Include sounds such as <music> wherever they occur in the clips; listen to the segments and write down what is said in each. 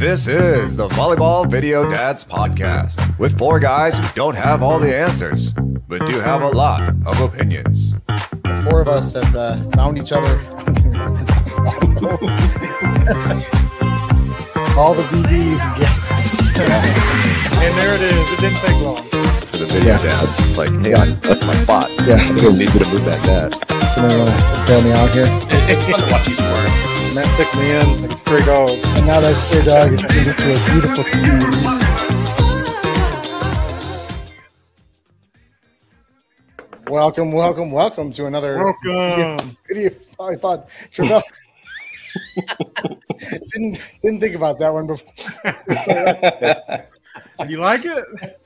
This is the Volleyball Video Dads Podcast with four guys who don't have all the answers, but do have a lot of opinions. The four of us have uh, found each other. <laughs> all the BB Yeah. And there it is. It didn't take long. For the video dads, it's like, hey, I, that's my spot. Yeah. I don't need you to move that dad. Somebody want to bail me out here? <laughs> It's fun to watch you squirt. Matt took me in like a stray dog. And now that stray dog is turned into a beautiful steed. Welcome, welcome, welcome to another Welcome. <laughs> video volleyball. Travell. <laughs> didn't didn't think about that one before. <laughs> You like it?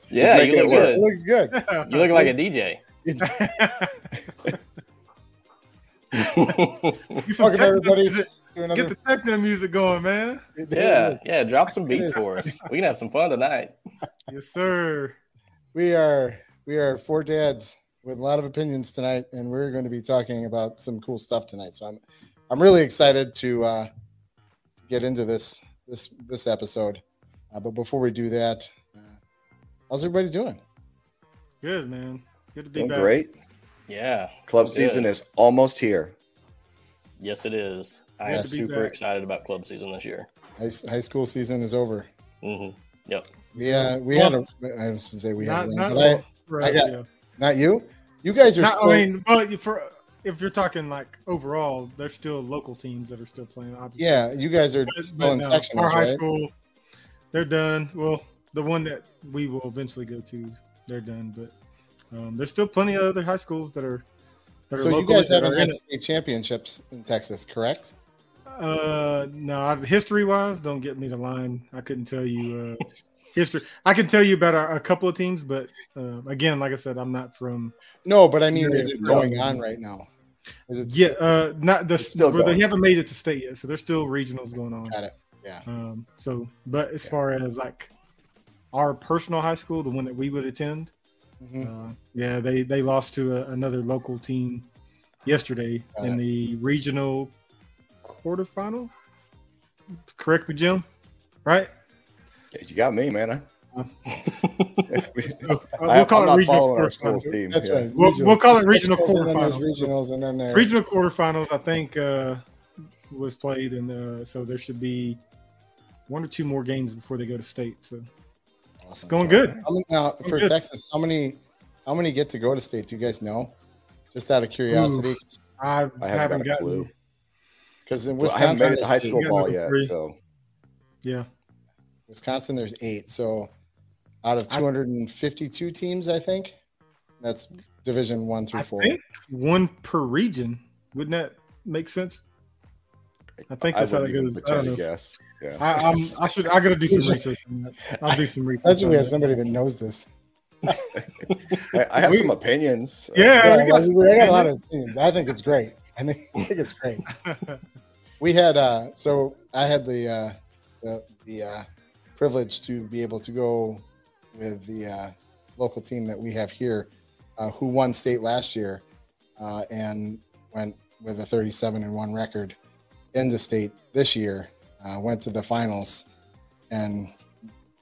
yeah, you it look work. It good. looks good. You look like a DJ. It's, Get some welcome everybody techno- to another. Get the techno music going, man. Yeah, yeah. Drop some beats for us. We can have some fun tonight. <laughs> Yes, sir. We are we are four dads with a lot of opinions tonight, and we're going to be talking about some cool stuff tonight. So I'm I'm really excited to uh, get into this this this episode. Uh, but before we do that, uh, how's everybody doing? Good, man. Good to be Doing back. great. Yeah. Club Good. season is almost here. Yes, it is. I Yeah, am super back. excited about club season this year. High, high school season is over. hmm Yep. We uh, we had a I was gonna say we Not, had one, not, but I, right, I got- yeah. not you. You guys are Not- still. I mean, but for if you're talking like overall, there's still local teams that are still playing. Obviously. yeah, you guys are But- still but in no, sectionals, our high right? school, they're done. Well, the one that we will eventually go to, they're done. But um, there's still plenty of other high schools that are that are So you local guys that haven't are in had state championships in Texas, correct? Uh, no, history wise, don't get me to line. I couldn't tell you uh, history. I can tell you about a, a couple of teams, but uh, again, like I said, I'm not from. No, but I mean, is it going on right now? Is it Yeah, uh, not the still where they haven't made it to state yet, so there's still regionals going on. Got it. Yeah. Um, so, but as far as like our personal high school, the one that we would attend, Mhm. uh, yeah, they they lost to a, another local team yesterday Got in it. the regional quarterfinal. Correct me, Jim. Right? You got me, man. I, Uh, <laughs> I, we'll call am it regional following our school's quarterfinals. team. That's yeah. right. We'll- we'll call it regional and then there's quarterfinals. regionals, and then there. Regional quarterfinals, I think, uh, was played, and uh, so there should be one or two more games before they go to state. So Awesome. going good. How many, now, for good. Texas, how many how many get to go to state? Do you guys know? Just out of curiosity, I, I haven't haven't got a gotten. Clue. because in Well, I haven't Wisconsin, made it to high school ball yet, three. so Yeah, Wisconsin, there's eight. So out of I- 252 teams, I think that's Division one through I four. think one per region. Wouldn't that make sense? I think I how that goes. I don't know. guess. Yeah. I, I'm. I should. I gotta do some <laughs> research. On that. I'll do some research. Imagine we have somebody that knows this. <laughs> I, I have We- some opinions. Yeah, Yeah, we got- well, we got a lot of opinions. I think it's great. I think, I think it's great. We had uh, so I had the uh, the, the uh, privilege to be able to go with the uh, local team that we have here, uh, who won state last year, uh, and went with a 37 and one record into state this year. Uh, went to the finals, and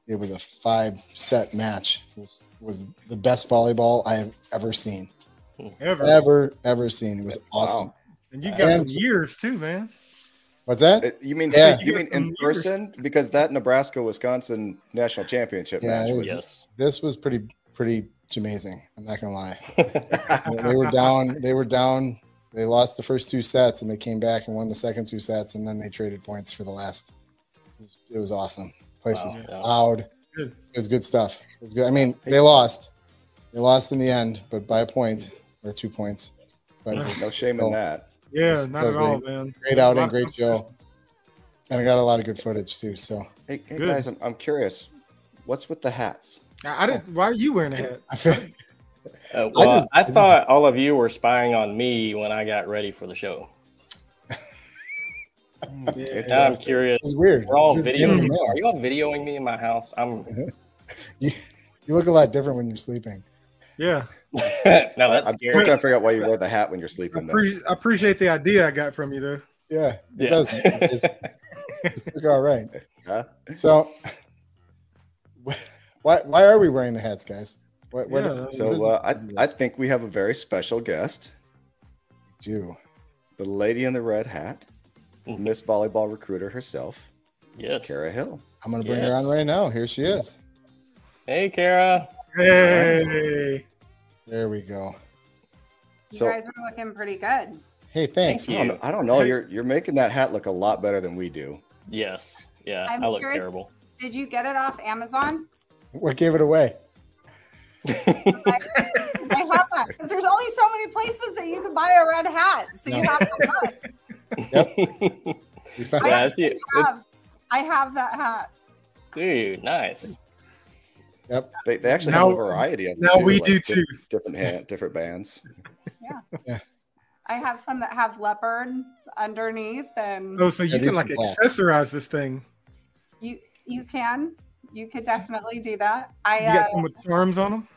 it was a five set match. It was, was the best volleyball I have ever seen. Ever. Ever ever seen. It was awesome. Wow. And you got And- some years too, man. What's that? Uh, You mean Yeah. you mean in person? Because that Nebraska Wisconsin national championship Yeah, match was Yes. this was pretty pretty amazing. I'm not gonna lie. <laughs> they were down. They were down. They lost the first two sets, and they came back and won the second two sets, and then they traded points for the last. It was, it was awesome. Place was yeah. loud. Good. It was good stuff. It was good. I mean, they lost. They lost in the end, but by a point or two points. But no shame still, in that. Yeah, not so at all, man. Great outing, great show, and I got a lot of good footage too. So Hey, hey guys, I'm, I'm curious. What's with the hats? I, I didn't. Why are you wearing a hat? <laughs> I Uh, well, I, just- I just- thought all of you were spying on me when I got ready for the show. Yeah. Now I'm curious. it's weird. We're all videoing. in the mail. Are you all videoing me in my house? I'm. <laughs> You, you look a lot different when you're sleeping. Yeah, <laughs> no, that's I'm scary. still trying to figure out why you wear the hat when you're I, sleeping. Though. appre- I appreciate the idea I got from you, though. Yeah, it Yeah. does. <laughs> It's, it's look all right. Huh? So, <laughs> why why are we wearing the hats, guys? What, what Yeah, is- what So is uh, I. I think we have a very special guest, do. the lady in the red hat, Miss Volleyball Recruiter herself, Yes. Kara Hill. I'm gonna bring her on right now. Here she is. Hey, Kara. Hey, There we go. You So- guys are looking pretty good. Hey, thanks. I don't, I don't know. You're you're making that hat look a lot better than we do. Yes. Yeah. I'm I look curious- terrible. Did you get it off Amazon? What gave it away? <laughs> I have that because there's only so many places that you can buy a red hat, so you have to look. <laughs> We found I Yeah, actually it's- have, I have that hat. Dude, nice. Yep. They, they actually Now- have a variety of them now too, we like do too. Different hand, different bands. <laughs> Yeah. I have some that have leopard underneath, and Oh, so you can like black. accessorize this thing. you you can you could definitely do that. You I got uh, some with charms on them.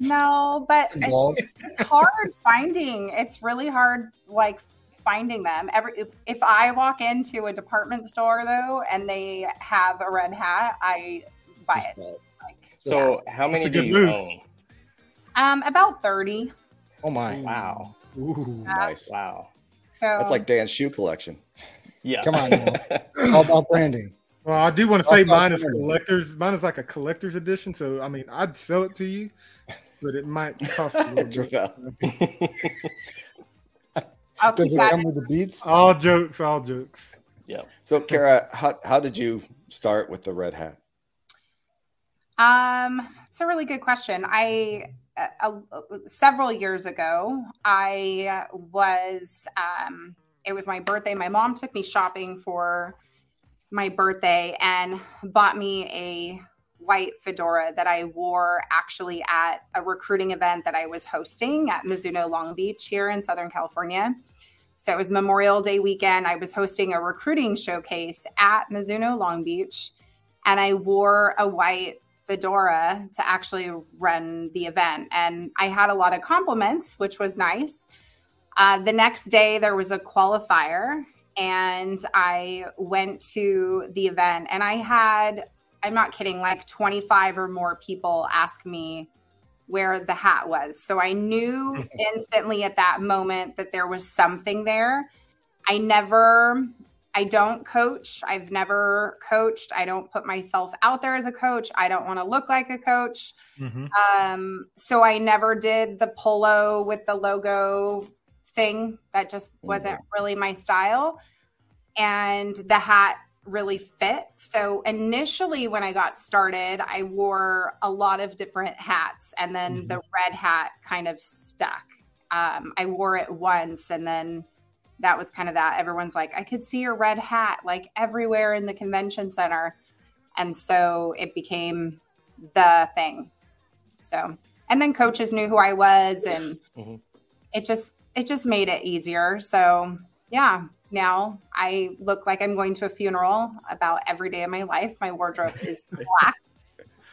no, but it's, it's hard finding. It's really hard, like finding them. Every if, if I walk into a department store though, and they have a red hat, I buy Just it. Buy it. So, how many do you move. own? um, about thirty. Oh my! Wow. Ooh. Nice. Wow. So That's like Dan's shoe collection. <laughs> Yeah. Come on, now. <laughs> All about branding. Well, I do want to say That's mine is collectors. Mine is like a collector's edition. So I mean, I'd sell it to you, but it might <laughs> cost a little bit. I'll Does it come with the beats? All jokes, all jokes. Yeah. So, Kara, how, how did you start with the red hat? Um, it's a really good question. I uh, uh, several years ago, I was um, it was my birthday. My mom took me shopping for my birthday and bought me a white fedora that I wore actually at a recruiting event that I was hosting at Mizuno Long Beach here in Southern California. So it was Memorial Day weekend. I was hosting a recruiting showcase at Mizuno Long Beach, and I wore a white fedora to actually run the event. And I had a lot of compliments, which was nice. Uh, the next day, there was a qualifier, and I went to the event, and I had, I'm not kidding, like 25 or more people ask me where the hat was. So I knew <laughs> instantly at that moment that there was something there. I never I don't coach. I've never coached. I don't put myself out there as a coach. I don't want to look like a coach. Mhm. Um, so I never did the polo with the logo thing. That just wasn't really my style. And the hat really fit. So initially, when I got started, I wore a lot of different hats, and then Mhm. the red hat kind of stuck. Um, I wore it once, and then that was kind of that. Everyone's like, I could see your red hat like everywhere in the convention center. And so it became the thing. So, and then coaches knew who I was and Mhm. it just, it just made it easier. So yeah, now I look like I'm going to a funeral about every day of my life. My wardrobe <laughs> is black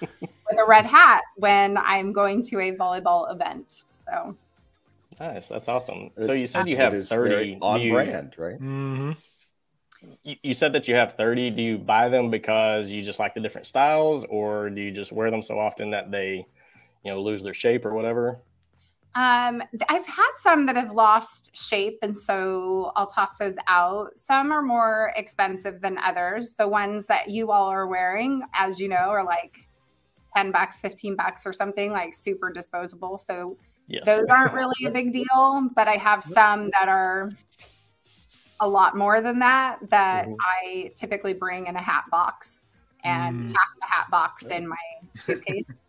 with a red hat when I'm going to a volleyball event. So Nice. That's awesome. so you said you have 30 on Do you- brand, right? Mhm. You, you said that you have 30. Do you buy them because you just like the different styles or do you just wear them so often that they, you know, lose their shape or whatever? Um, I've had some that have lost shape, and so I'll toss those out. Some are more expensive than others. The ones that you all are wearing, as you know, are like 10 bucks, 15 bucks, or something like super disposable. So Yes. those aren't really a big deal, but I have some that are a lot more than that that Mhm. I typically bring in a hat box and Mm. half the hat box in my suitcase. <laughs>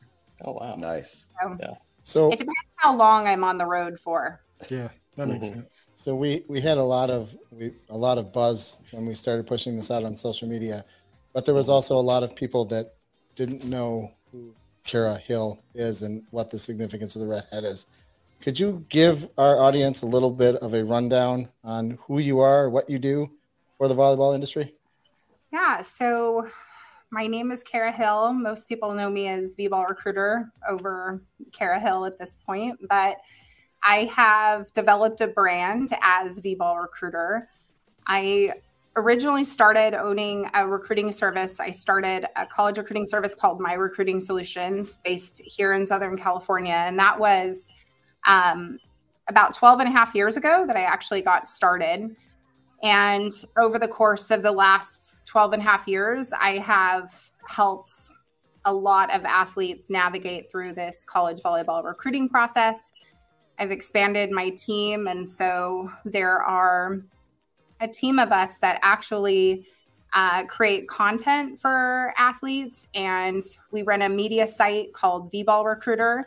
Oh, wow. Nice. Yeah. So it depends how long I'm on the road for. Yeah, that makes Mhm. sense. So we we had a lot of we, a lot of buzz when we started pushing this out on social media, but there was also a lot of people that didn't know who Kara Hill is and what the significance of the red is. Could you give our audience a little bit of a rundown on who you are, what you do for the volleyball industry? Yeah, so my name is Kara Hill. Most people know me as V-Ball Recruiter over Kara Hill at this point, but I have developed a brand as V-Ball Recruiter. I originally started owning a recruiting service. I started a college recruiting service called My Recruiting Solutions based here in Southern California. And that was um, about 12 and a half years ago that I actually got started. And over the course of the last 12 and a half years, I have helped a lot of athletes navigate through this college volleyball recruiting process. I've expanded my team. And so there are a team of us that actually uh, create content for athletes. And we run a media site called V Ball Recruiter,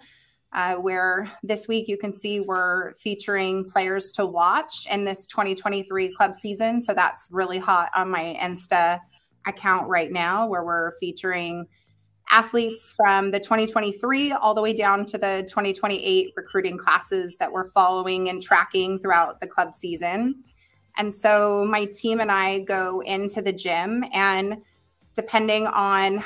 uh, where this week you can see we're featuring players to watch in this 2023 club season. So that's really hot on my Insta account right now, where we're featuring athletes from the 2023 all the way down to the 2028 recruiting classes that we're following and tracking throughout the club season. And so my team and I go into the gym, and depending on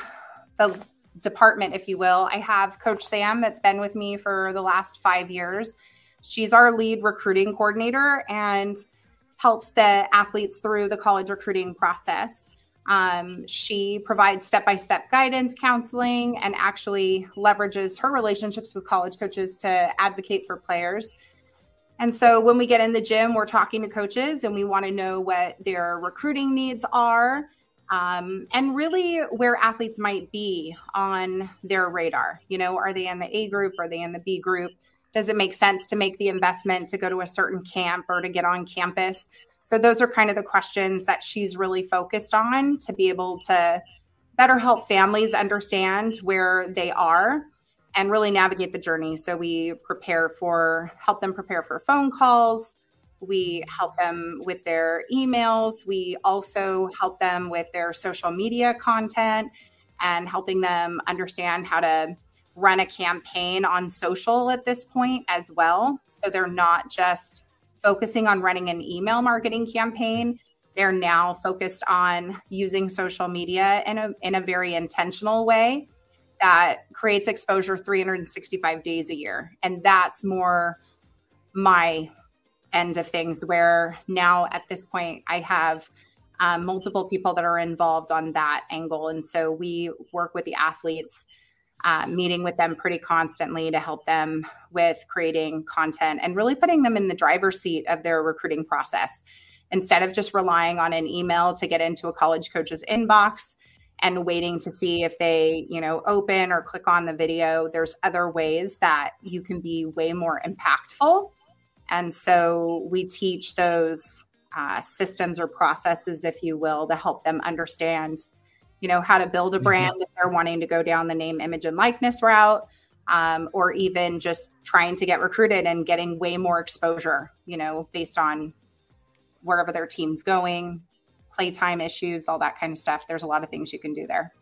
the department, if you will, I have Coach Sam that's been with me for the last five years. She's our lead recruiting coordinator and helps the athletes through the college recruiting process. Um, she provides step by step guidance, counseling, and actually leverages her relationships with college coaches to advocate for players. And so when we get in the gym, we're talking to coaches and we want to know what their recruiting needs are um, and really where athletes might be on their radar. You know, are they in the A group? Are they in the B group? Does it make sense to make the investment to go to a certain camp or to get on campus? So those are kind of the questions that she's really focused on to be able to better help families understand where they are and really navigate the journey. So we prepare for, help them prepare for phone calls. We help them with their emails. We also help them with their social media content and helping them understand how to run a campaign on social at this point as well. So they're not just focusing on running an email marketing campaign. They're now focused on using social media in a, in a very intentional way that creates exposure 365 days a year. And that's more my end of things, where now at this point, I have um, multiple people that are involved on that angle. And so we work with the athletes, uh, meeting with them pretty constantly to help them with creating content and really putting them in the driver's seat of their recruiting process. Instead of just relying on an email to get into a college coach's inbox, and waiting to see if they, you know, open or click on the video. There's other ways that you can be way more impactful. And so we teach those uh, systems or processes, if you will, to help them understand, you know, how to build a mm-hmm. brand mm-hmm. if they're wanting to go down the name, image, and likeness route, um, or even just trying to get recruited and getting way more exposure, you know, based on wherever their team's going, playtime issues, all that kind of stuff. There's a lot of things you can do there.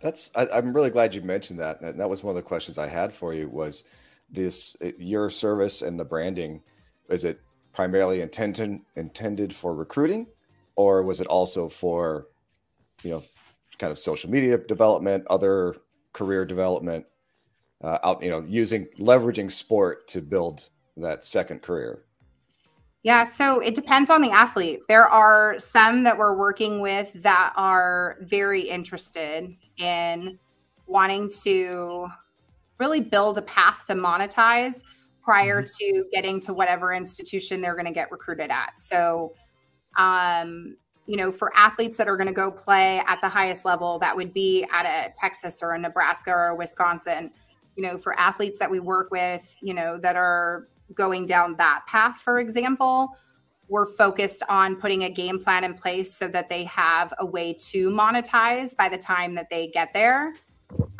That's I, am really glad you mentioned that. And that was one of the questions I had for you was this your service and the branding. Is it primarily intended intended for recruiting, or was it also for, you know, kind of social media development, other career development, uh, out you know using leveraging sport to build that second career? Yeah, so it depends on the athlete. There are some that we're working with that are very interested in wanting to really build a path to monetize prior mm-hmm. to getting to whatever institution they're going to get recruited at. So, um, you know, for athletes that are going to go play at the highest level, that would be at a Texas or a Nebraska or a Wisconsin. You know, for athletes that we work with, you know, that are going down that path, for example, we're focused on putting a game plan in place so that they have a way to monetize by the time that they get there.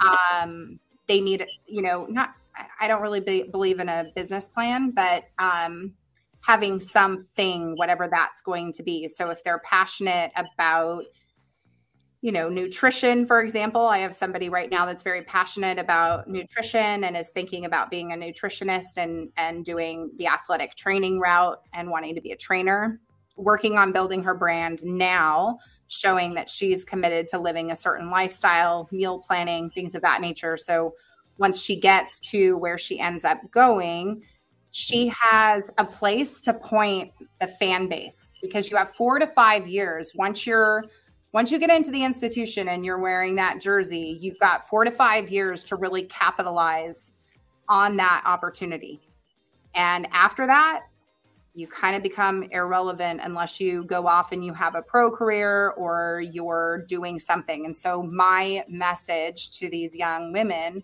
Um, they need, you know, not, I don't really be, believe in a business plan, but um, having something, whatever that's going to be. So if they're passionate about, you know, nutrition, for example. I have somebody right now that's very passionate about nutrition and is thinking about being a nutritionist and and doing the athletic training route and wanting to be a trainer. Working on building her brand now, showing that she's committed to living a certain lifestyle, meal planning, things of that nature. So once she gets to where she ends up going, she has a place to point the fan base because you have four to five years once you're once you get into the institution and you're wearing that jersey you've got four to five years to really capitalize on that opportunity and after that you kind of become irrelevant unless you go off and you have a pro career or you're doing something and so my message to these young women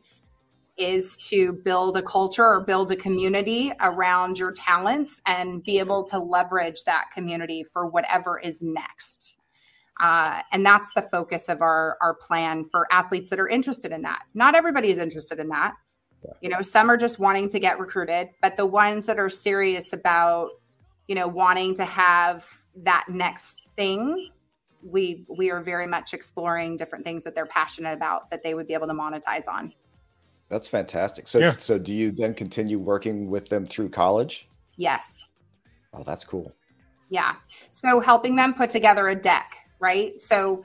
is to build a culture or build a community around your talents and be able to leverage that community for whatever is next. Uh, and that's the focus of our our plan for athletes that are interested in that. Not everybody is interested in that. Yeah. You know, some are just wanting to get recruited, but the ones that are serious about, you know, wanting to have that next thing, we we are very much exploring different things that they're passionate about that they would be able to monetize on. That's fantastic. So, yeah. so do you then continue working with them through college? Yes. Oh, that's cool. Yeah. So helping them put together a deck, right? So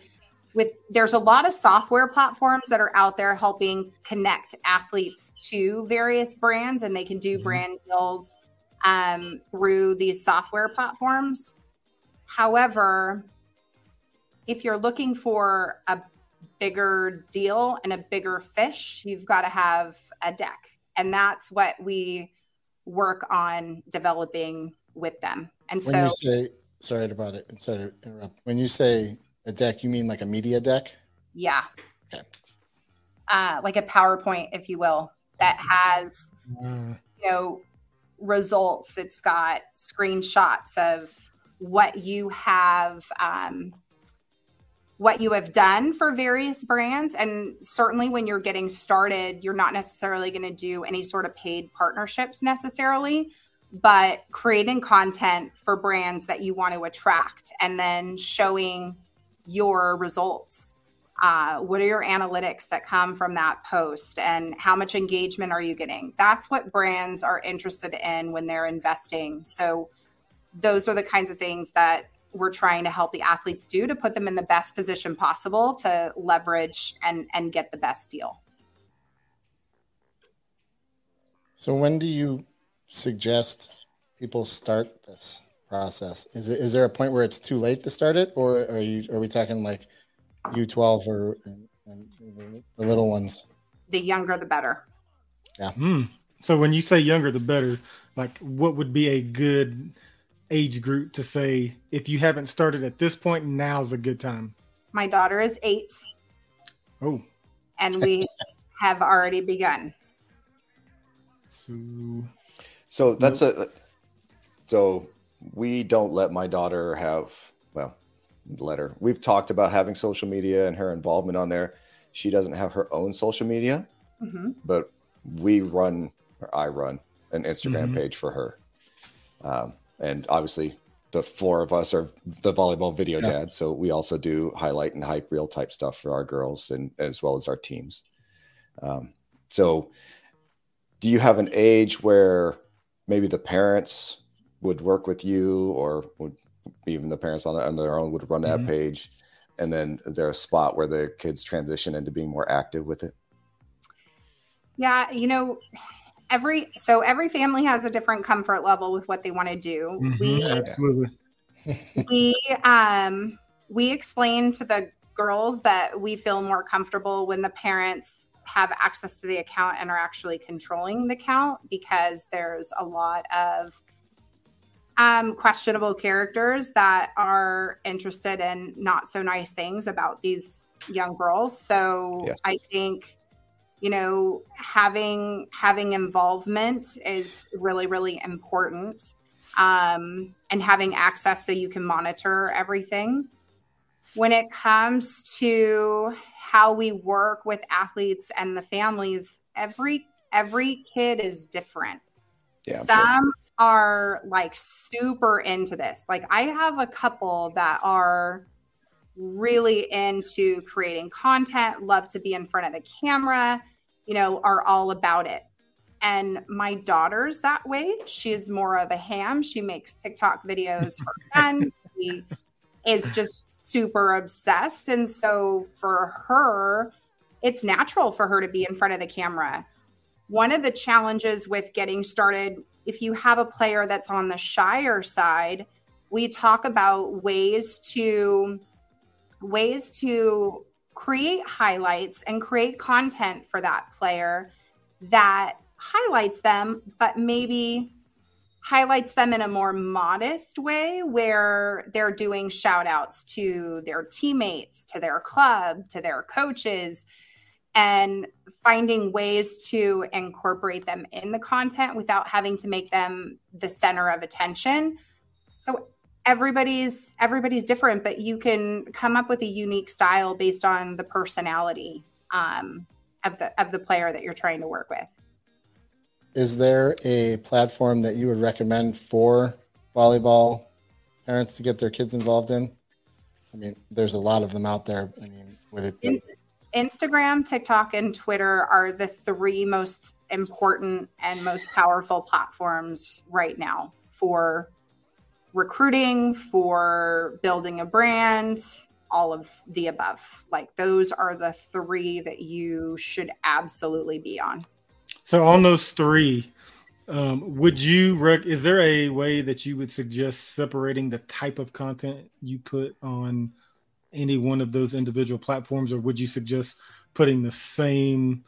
with there's a lot of software platforms that are out there helping connect athletes to various brands and they can do mm-hmm. brand deals um, through these software platforms. However, if you're looking for a bigger deal and a bigger fish, you've got to have a deck. And that's what we work on developing with them. And when so you say sorry to bother sorry to interrupt. When you say a deck, you mean like a media deck? Yeah. Okay. Uh, like a PowerPoint, if you will, that has mm. you know results. It's got screenshots of what you have um, what you have done for various brands. And certainly when you're getting started, you're not necessarily going to do any sort of paid partnerships necessarily, but creating content for brands that you want to attract and then showing your results. Uh, what are your analytics that come from that post and how much engagement are you getting? That's what brands are interested in when they're investing. So, those are the kinds of things that we're trying to help the athletes do to put them in the best position possible to leverage and and get the best deal. So when do you suggest people start this process? Is it is there a point where it's too late to start it, or are you are we talking like U twelve or and, and the little ones? The younger, the better. Yeah. Mm. So when you say younger, the better. Like, what would be a good age group to say if you haven't started at this point, now's a good time? My daughter is eight. Oh. And we <laughs> have already begun. So, so that's nope. a so we don't let my daughter have well let her we've talked about having social media and her involvement on there she doesn't have her own social media mm-hmm. but we run or i run an instagram mm-hmm. page for her um, and obviously the four of us are the volleyball video yeah. dads so we also do highlight and hype reel type stuff for our girls and as well as our teams um, so do you have an age where maybe the parents would work with you or would even the parents on, on their own would run that mm-hmm. page and then there's a spot where the kids transition into being more active with it yeah you know every so every family has a different comfort level with what they want to do. Mm-hmm, we absolutely <laughs> we um we explain to the girls that we feel more comfortable when the parents have access to the account and are actually controlling the account because there's a lot of um, questionable characters that are interested in not so nice things about these young girls. So yes. I think you know having having involvement is really really important um, and having access so you can monitor everything when it comes to how we work with athletes and the families every every kid is different yeah, some sure. are like super into this like i have a couple that are really into creating content, love to be in front of the camera, you know, are all about it. And my daughter's that way. She's more of a ham. She makes TikTok videos for <laughs> fun. she is just super obsessed. And so for her, it's natural for her to be in front of the camera. One of the challenges with getting started if you have a player that's on the shyer side, we talk about ways to ways to create highlights and create content for that player that highlights them, but maybe highlights them in a more modest way where they're doing shout outs to their teammates, to their club, to their coaches, and finding ways to incorporate them in the content without having to make them the center of attention. So everybody's everybody's different, but you can come up with a unique style based on the personality um, of the of the player that you're trying to work with. Is there a platform that you would recommend for volleyball parents to get their kids involved in? I mean, there's a lot of them out there. I mean, would it be Instagram, TikTok, and Twitter are the three most important and most powerful platforms right now for recruiting, for building a brand, all of the above. Like those are the three that you should absolutely be on. So on those three, um, would you rec- is there a way that you would suggest separating the type of content you put on any one of those individual platforms, or would you suggest putting the same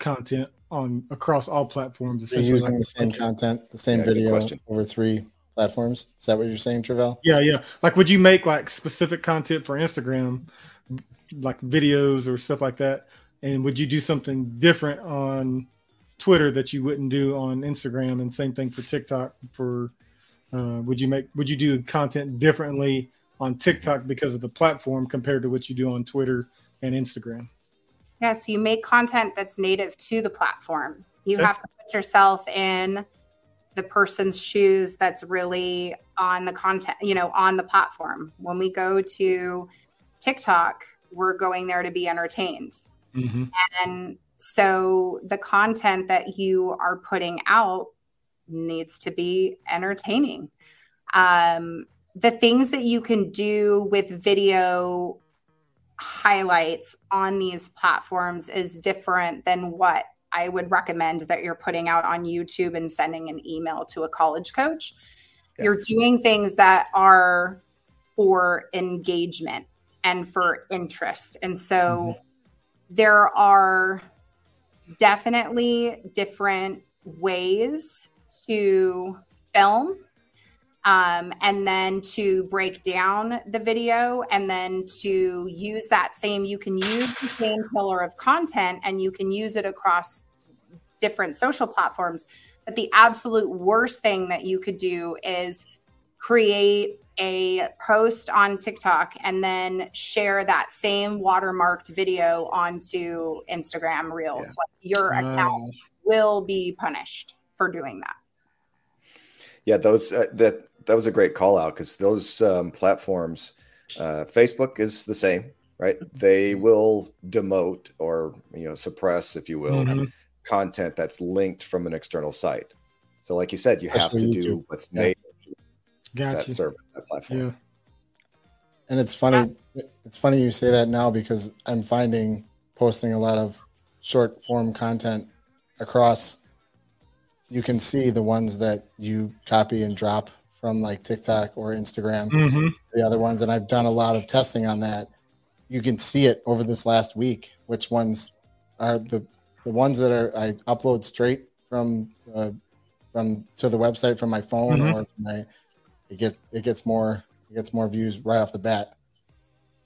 content on across all platforms? They're using the same content, the same Yeah, video over three platforms. Is that what you're saying, Travell? Yeah, yeah. Like, would you make like specific content for Instagram, like videos or stuff like that? And would you do something different on Twitter that you wouldn't do on Instagram? And same thing for TikTok. For uh, would you make would you do content differently on TikTok because of the platform compared to what you do on Twitter and Instagram? Yes, you make content that's native to the platform. You Okay. have to put yourself in the person's shoes that's really on the content, you know, on the platform. When we go to TikTok, we're going there to be entertained. Mm-hmm. And so the content that you are putting out needs to be entertaining. Um, the things that you can do with video highlights on these platforms is different than what I would recommend that you're putting out on YouTube and sending an email to a college coach. Yeah. You're doing things that are for engagement and for interest. And so there are definitely different ways to film um, and then to break down the video and then to use that same you can use the same pillar of content and you can use it across different social platforms. But the absolute worst thing that you could do is create a post on TikTok and then share that same watermarked video onto Instagram Reels. Yeah. Like your account will be punished for doing that. Yeah, those uh, that that was a great call out because those um, platforms, uh, Facebook is the same, right? They will demote or you know suppress, if you will, Mhm. content that's linked from an external site. So, like you said, you have to Especially do YouTube. what's Yeah. native to that service, that platform. Yeah. And it's funny. It's funny you say that now because I'm finding posting a lot of short form content across. You can see the ones that you copy and drop from like TikTok or Instagram, hmm the other ones, and I've done a lot of testing on that. You can see it over this last week. Which ones are the the ones that are I upload straight from uh, from to the website from my phone Mhm. or from my it get it gets more it gets more views right off the bat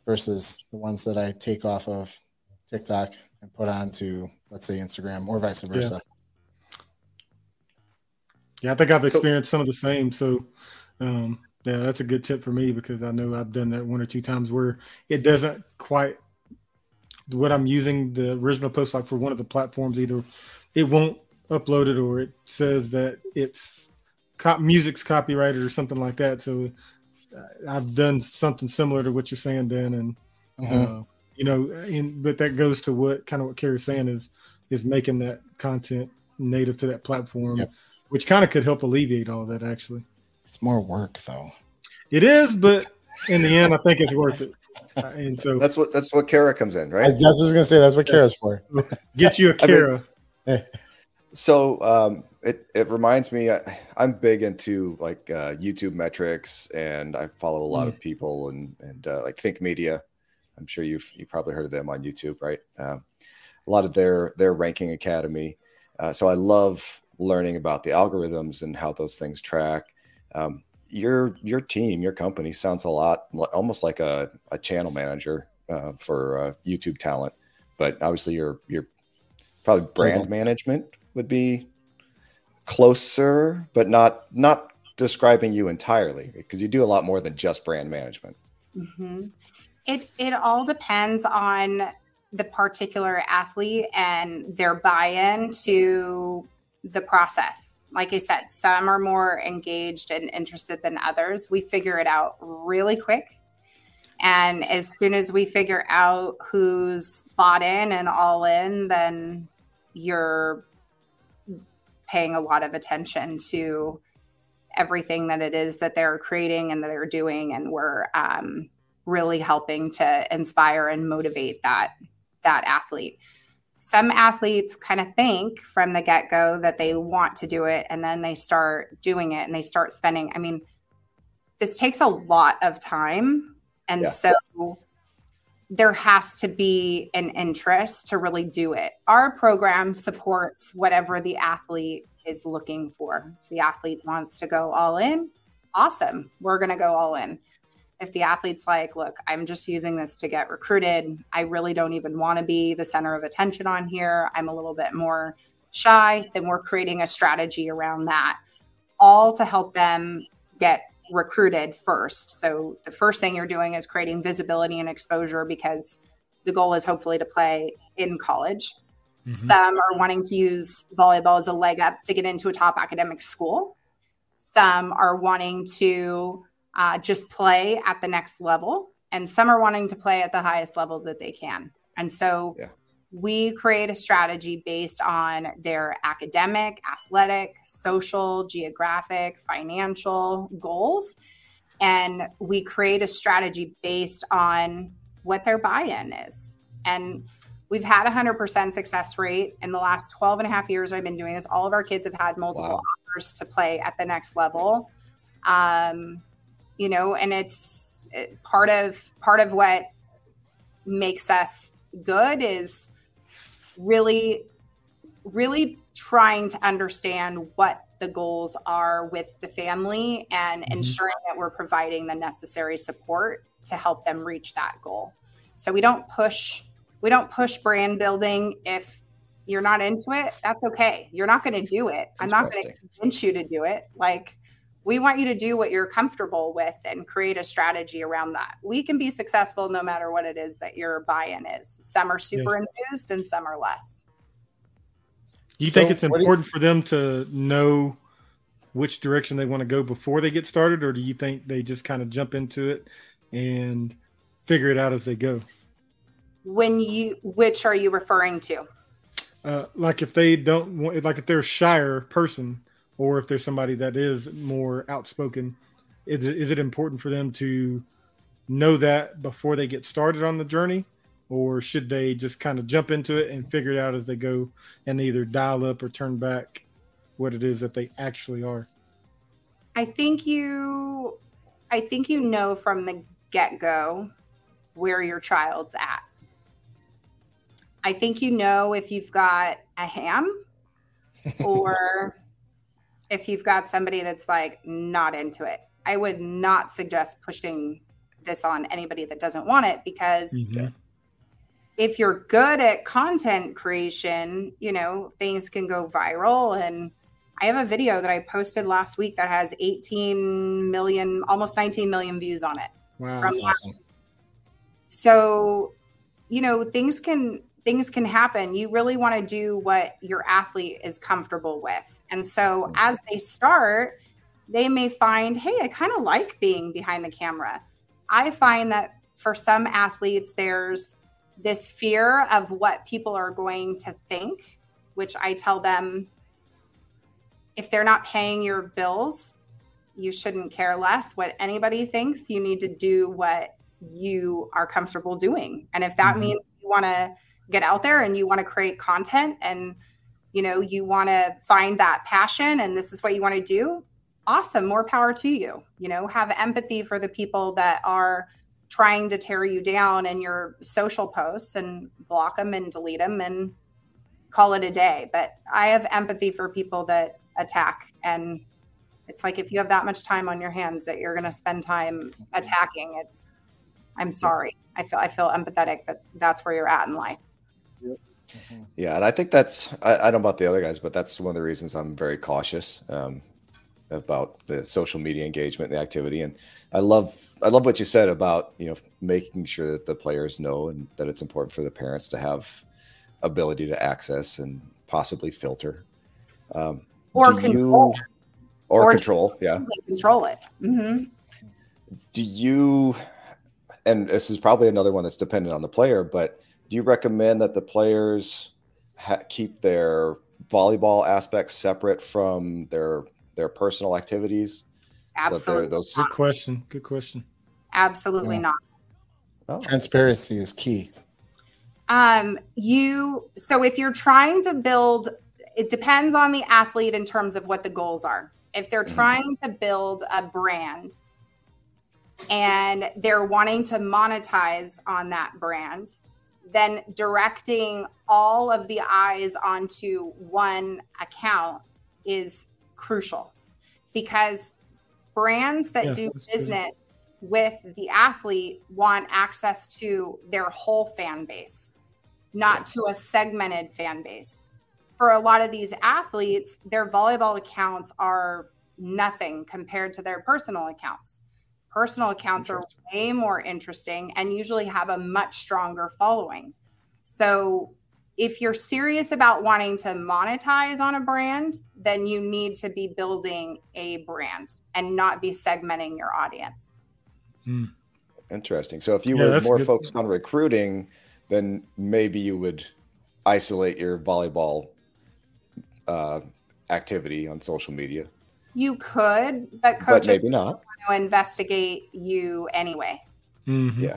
versus the ones that I take off of TikTok and put onto let's say Instagram or vice versa. Yeah, I think I've So- experienced some of the same. So, um, yeah, that's a good tip for me because I know I've done that one or two times where it doesn't quite what I'm using the original post like for one of the platforms either it won't upload it or it says that it's co- music's copyrighted or something like that. So uh, I've done something similar to what you're saying, Dan, and Mhm. uh, you know, and but that goes to what kind of what Carrie's saying is is making that content native to that platform, Yep. which kind of could help alleviate all that. Actually, It's more work though. it is, but in the end, I think it's worth it. Uh, and so, That's what that's what Kara comes in, I, right? that's what I was gonna say. That's what Kara's for. get you a <laughs> I mean- Kara. So um, it it reminds me. I, I'm big into like uh, YouTube metrics, and I follow a lot Mm. of people and and uh, like Think Media. I'm sure you've you probably heard of them on YouTube, right? Um, a lot of their their ranking academy. Uh, so I love learning about the algorithms and how those things track. Um, your your team, your company sounds a lot almost like a, a channel manager uh, for uh, YouTube talent, but obviously you're you're probably brand management would be closer, but not not describing you entirely because you do a lot more than just brand management. Mhm. It it all depends on the particular athlete and their buy-in to the process. Like I said, some are more engaged and interested than others. We figure it out really quick. And as soon as we figure out who's bought in and all in, then you're paying a lot of attention to everything that it is that they're creating and that they're doing. And we're um, really helping to inspire and motivate that that athlete. Some athletes kind of think from the get go that they want to do it, and then they start doing it and they start spending. I mean, this takes a lot of time. And Yeah. so there has to be an interest to really do it. Our program supports whatever the athlete is looking for. If the athlete wants to go all in, awesome. We're going to go all in. If the athlete's like, look, I'm just using this to get recruited, I really don't even want to be the center of attention on here. I'm a little bit more shy, then we're creating a strategy around that, all to help them get recruited first. So the first thing you're doing is creating visibility and exposure because the goal is hopefully to play in college. Some are wanting to use volleyball as a leg up to get into a top academic school. Some are wanting to uh, just play at the next level, and some are wanting to play at the highest level that they can. And so Yeah. We create a strategy based on their academic, athletic, social, geographic, financial goals. And we create a strategy based on what their buy in is. And we've had a 100% success rate in the last 12 and a half years I've been doing this. All of our kids have had multiple Wow. offers to play at the next level. Um, you know, and it's part of part of what makes us good is really really trying to understand what the goals are with the family and Mhm. ensuring that we're providing the necessary support to help them reach that goal. So we don't push we don't push brand building if you're not into it, that's okay. You're not going to do it. I'm not going to convince you to do it. Like we want you to do what you're comfortable with and create a strategy around that. We can be successful no matter what it is that your buy-in is. Some are super enthused and some are less. Do you So think it's what do you- important for them to know which direction they want to go before they get started, or do you think they just kind of jump into it and figure it out as they go? When you which are you referring to? Uh, like if they don't want, like if they're a shyer person, or if there's somebody that is more outspoken, is it, is it important for them to know that before they get started on the journey, or should they just kind of jump into it and figure it out as they go, and either dial up or turn back what it is that they actually are? I think you I think you know from the get-go where your child's at. I think you know if you've got a ham <laughs> or if you've got somebody that's like not into it. I would not suggest pushing this on anybody that doesn't want it because Mhm. if you're good at content creation, you know, things can go viral. And I have a video that I posted last week that has 18 million, almost 19 million views on it. Wow. From- That's awesome. So, you know, things can things can happen. You really want to do what your athlete is comfortable with. And so as they start, they may find, hey, I kind of like being behind the camera. I find that for some athletes, there's this fear of what people are going to think, which I tell them if they're not paying your bills, you shouldn't care less what anybody thinks. You need to do what you are comfortable doing. And if that Mhm. means you want to get out there and you want to create content and you know, you want to find that passion and this is what you want to do, awesome, more power to you. You know, have empathy for the people that are trying to tear you down in your social posts and block them and delete them and call it a day. But I have empathy for people that attack and it's like if you have that much time on your hands that you're going to spend time attacking it's i'm sorry i feel i feel empathetic that that's where you're at in life yeah and i think that's I, I, don't know about the other guys but that's one of the reasons i'm very cautious um, about the social media engagement and the activity and i love i love what you said about you know making sure that the players know and that it's important for the parents to have ability to access and possibly filter um, or control you, or, or control. Yeah, control it. Mm-hmm. Do you? And this is probably another one that's dependent on the player, but do you recommend that the players ha- keep their volleyball aspects separate from their their personal activities? Absolutely. Those good question. Good question. Absolutely yeah. not. Oh. Transparency is key. Um, you so if you're trying to build, it depends on the athlete in terms of what the goals are if they're mm-hmm. trying to build a brand and they're wanting to monetize on that brand, then directing all of the eyes onto one account is crucial because brands that yeah, do business good. with the athlete want access to their whole fan base, not yeah. to a segmented fan base for a lot of these athletes, their volleyball accounts are nothing compared to their personal accounts. Personal accounts are way more interesting and usually have a much stronger following. So, if you're serious about wanting to monetize on a brand, then you need to be building a brand and not be segmenting your audience. Hmm. Interesting. So, if you yeah, were more focused on recruiting, then maybe you would isolate your volleyball uh, activity on social media? You could, but coaches but maybe not. Want to investigate you anyway. Mm-hmm. Yeah.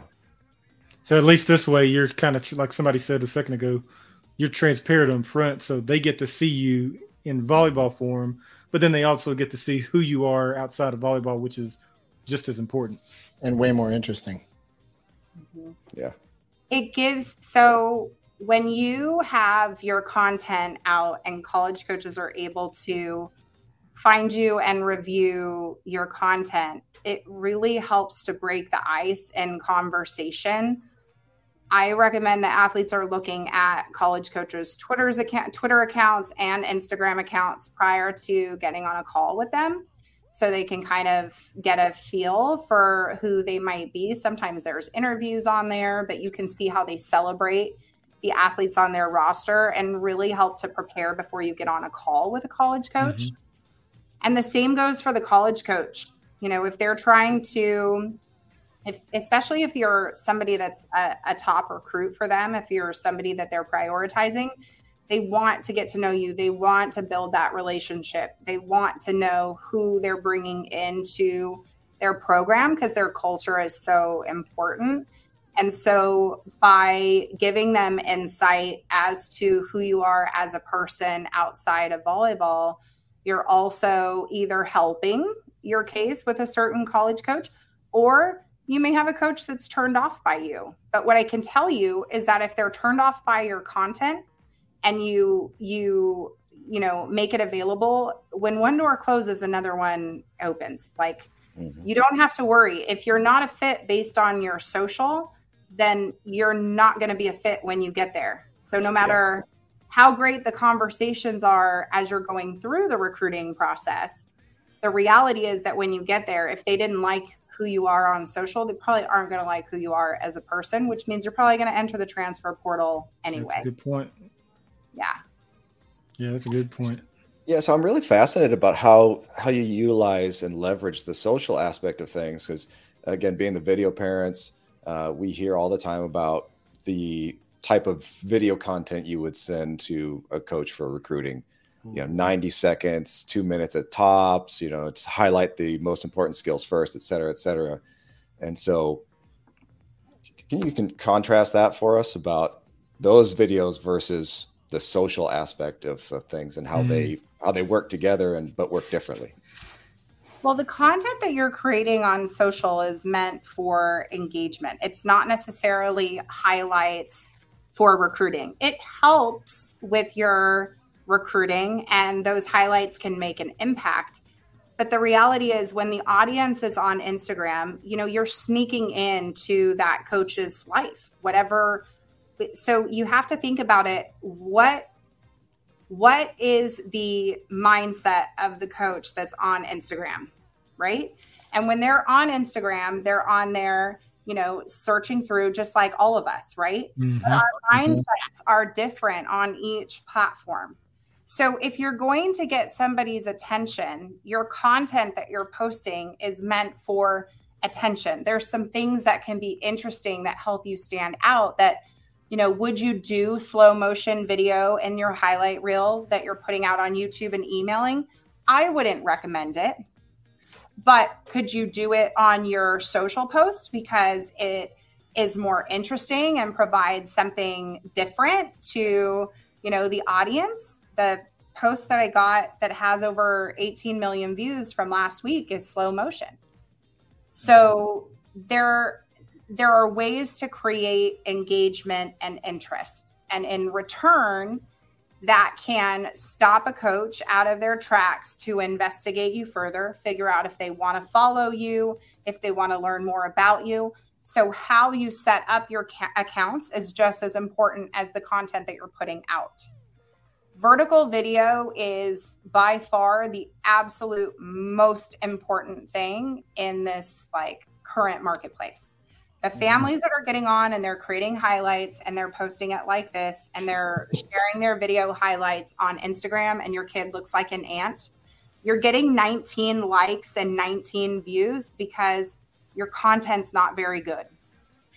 So at least this way, you're kind of like somebody said a second ago. You're transparent on front, so they get to see you in volleyball form, but then they also get to see who you are outside of volleyball, which is just as important and way more interesting. Mm-hmm. Yeah. It gives so when you have your content out and college coaches are able to find you and review your content, it really helps to break the ice in conversation. I recommend that athletes are looking at college coaches' Twitter's account, Twitter accounts and Instagram accounts prior to getting on a call with them so they can kind of get a feel for who they might be. Sometimes there's interviews on there, but you can see how they celebrate the athletes on their roster and really help to prepare before you get on a call with a college coach. Mm-hmm. And the same goes for the college coach. You know, if they're trying to, if, especially if you're somebody that's a, a top recruit for them, if you're somebody that they're prioritizing, they want to get to know you. They want to build that relationship. They want to know who they're bringing into their program because their culture is so important. And so, by giving them insight as to who you are as a person outside of volleyball, you're also either helping your case with a certain college coach, or you may have a coach that's turned off by you. But what I can tell you is that if they're turned off by your content and you, you, you know, make it available, when one door closes, another one opens. Like, mm-hmm. you don't have to worry. If you're not a fit based on your social, then you're not going to be a fit when you get there. So no matter yeah. How great the conversations are as you're going through the recruiting process, the reality is that when you get there, if they didn't like who you are on social, they probably aren't going to like who you are as a person, which means you're probably going to enter the transfer portal anyway. good point. Yeah. Yeah, that's a good point. Yeah, so I'm really fascinated about how how you utilize and leverage the social aspect of things because again, being the video parents, uh, we hear all the time about the type of video content you would send to a coach for recruiting. You know, 90 seconds, two minutes at tops, you know, to highlight the most important skills first, et cetera, et cetera. And so, can you can contrast that for us about those videos versus the social aspect of, of things and how Mhm. they how they work together and but work differently. Well, the content that you're creating on social is meant for engagement. It's not necessarily highlights for recruiting. It helps with your recruiting, and those highlights can make an impact. But the reality is, when the audience is on Instagram, you know, you're sneaking into that coach's life, whatever. So you have to think about it. What what is the mindset of the coach that's on Instagram, right? And when they're on Instagram, they're on there, you know, searching through just like all of us, right? Mhm. But our mindsets are different on each platform. So if you're going to get somebody's attention, your content that you're posting is meant for attention. There's some things that can be interesting that help you stand out that you know, would you do slow motion video in your highlight reel that you're putting out on YouTube and emailing? I wouldn't recommend it. But could you do it on your social post because it is more interesting and provides something different to, you know, the audience? The post that I got that has over 18 million views from last week is slow motion. So there there are ways to create engagement and interest. And in return, that can stop a coach out of their tracks to investigate you further, figure out if they want to follow you, if they want to learn more about you. So, how you set up your ca- accounts is just as important as the content that you're putting out. Vertical video is by far the absolute most important thing in this like current marketplace the families that are getting on and they're creating highlights and they're posting it like this and they're sharing their video highlights on Instagram and your kid looks like an ant, you're getting 19 likes and 19 views because your content's not very good.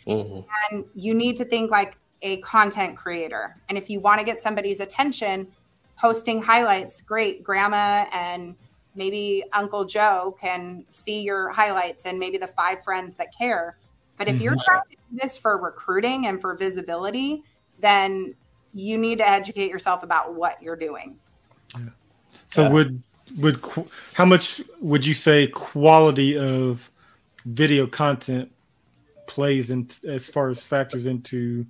Mhm. And you need to think like a content creator. And if you want to get somebody's attention, posting highlights, great. Grandma and maybe Uncle Joe can see your highlights and maybe the five friends that care. But if you're Mhm. trying to do this for recruiting and for visibility, then you need to educate yourself about what you're doing. So Yeah. would would how much would you say quality of video content plays in as far as factors into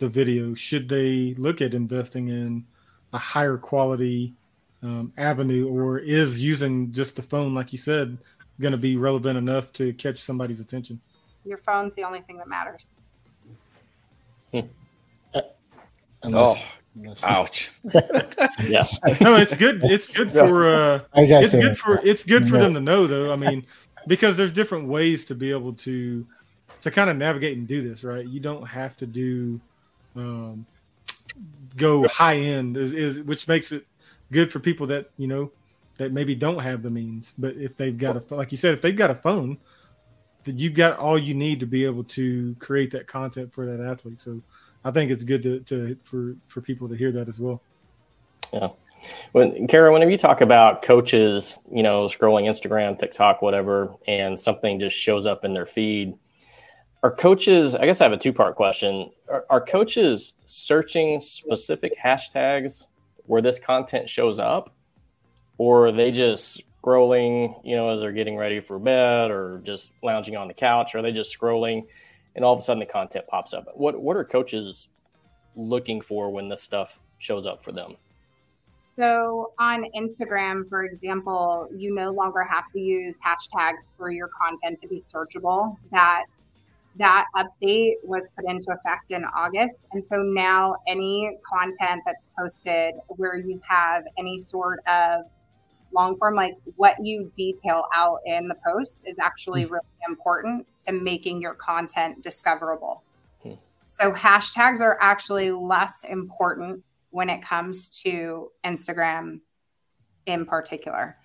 the video? Should they look at investing in a higher quality um, avenue, or is using just the phone, like you said, going to be relevant enough to catch somebody's attention? Your phone's the only thing that matters. Unless, Oh, unless- Ouch. <laughs> Yeah. No, it's good. It's good for. Uh, I gotta it's say, good for it's good for Yeah. them to know though i mean because there's different ways to be able to to kind of navigate and do this right you don't have to do um go high end is, is which makes it good for people that you know that maybe don't have the means but if they've got a like you said if they've got a phone then you've got all you need to be able to create that content for that athlete so i think it's good to, to for for people to hear that as well Yeah. When Kara, whenever you talk about coaches, you know, scrolling Instagram, TikTok, whatever, and something just shows up in their feed, are coaches? I guess I have a two-part question. Are, are coaches searching specific hashtags where this content shows up, or are they just scrolling, you know, as they're getting ready for bed or just lounging on the couch? Are they just scrolling, and all of a sudden the content pops up? What What are coaches looking for when this stuff shows up for them? So on Instagram, for example, you no longer have to use hashtags for your content to be searchable. That that update was put into effect in August. And so now any content that's posted where you have any sort of long form, like what you detail out in the post, is actually really important to making your content discoverable. Hmm. So hashtags are actually less important when it comes to Instagram in particular.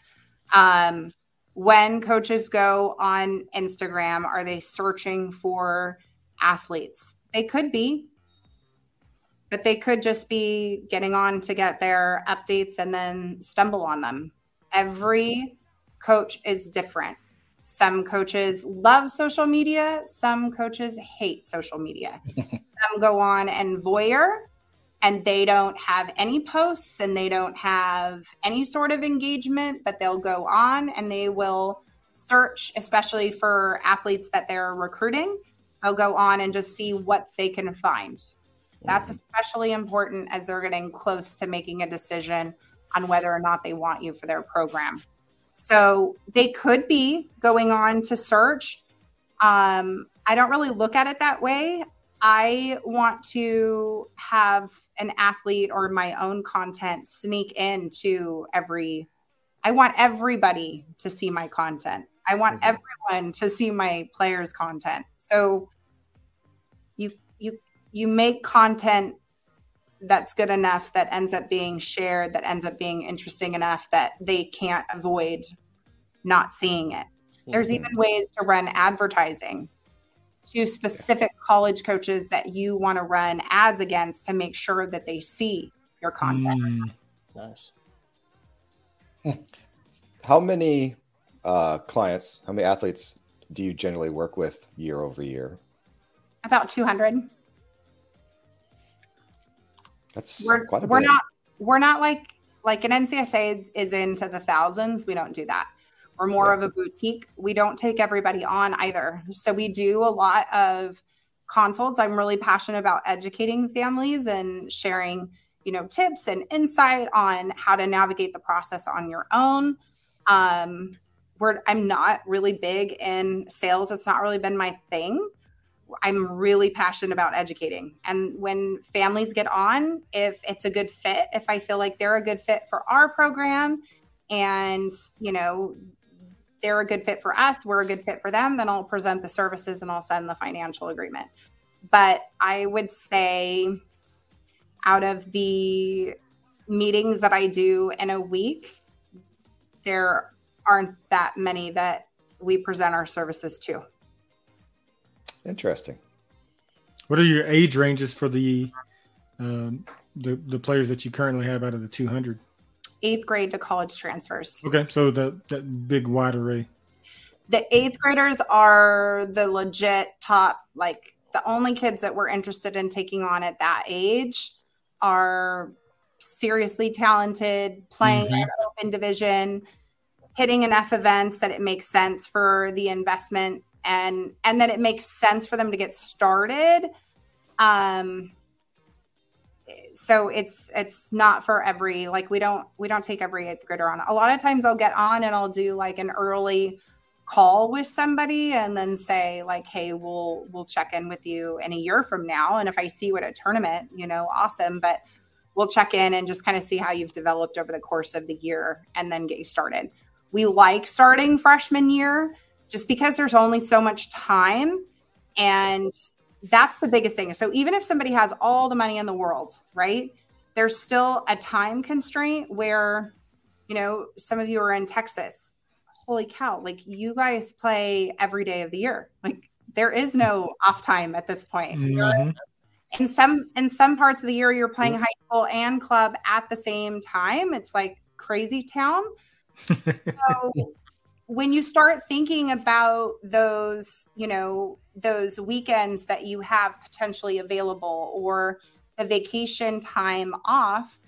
Um, when coaches go on Instagram, are they searching for athletes? They could be, but they could just be getting on to get their updates and then stumble on them. Every coach is different. Some coaches love social media, some coaches hate social media. <laughs> some go on and voyeur and they don't have any posts and they don't have any sort of engagement, but they'll go on and they will search, especially for athletes that they're recruiting. They'll go on and just see what they can find. That's especially important as they're getting close to making a decision on whether or not they want you for their program. So they could be going on to search. Um, I don't really look at it that way. I want to have an athlete or my own content sneak into every I want everybody to see my content. I want mm-hmm. everyone to see my players content. So you you you make content that's good enough that ends up being shared that ends up being interesting enough that they can't avoid not seeing it. Mm-hmm. There's even ways to run advertising to specific college coaches that you want to run ads against to make sure that they see your content. Mm, nice. <laughs> How many uh, clients, how many athletes do you generally work with year over year? About 200. That's we're, quite a we're bit. not we're not like like an NCSA is into the thousands. We don't do that. We're more yeah. of a boutique. We don't take everybody on either. So we do a lot of consults. I'm really passionate about educating families and sharing, you know, tips and insight on how to navigate the process on your own. Um, we're, I'm not really big in sales. It's not really been my thing. I'm really passionate about educating. And when families get on, if it's a good fit, if I feel like they're a good fit for our program and, you know, they're a good fit for us, we're a good fit for them, then I'll present the services and I'll send the financial agreement. But I would say out of the meetings that I do in a week, there aren't that many that we present our services to. Interesting. What are your age ranges for the um, the the players that you currently have out of the 200? eighth grade to college transfers. Okay, so the that big wide array. The eighth graders are the legit top, like the only kids that we're interested in taking on at that age are seriously talented, playing mm-hmm. at open division, hitting enough events that it makes sense for the investment and and that it makes sense for them to get started. Um, so it's it's not for every like we don't we don't take every eighth grader on. A lot of times I'll get on and I'll do like an early call with somebody and then say like hey we'll we'll check in with you in a year from now and if i see you at a tournament you know awesome but we'll check in and just kind of see how you've developed over the course of the year and then get you started we like starting freshman year just because there's only so much time and that's the biggest thing. So even if somebody has all the money in the world, right? There's still a time constraint where, you know, some of you are in Texas. Holy cow, like you guys play every day of the year. Like there is no off time at this point. Mm-hmm. In some in some parts of the year you're playing high school and club at the same time. It's like crazy town. <laughs> so when you start thinking about those, you know, those weekends that you have potentially available or the vacation time off,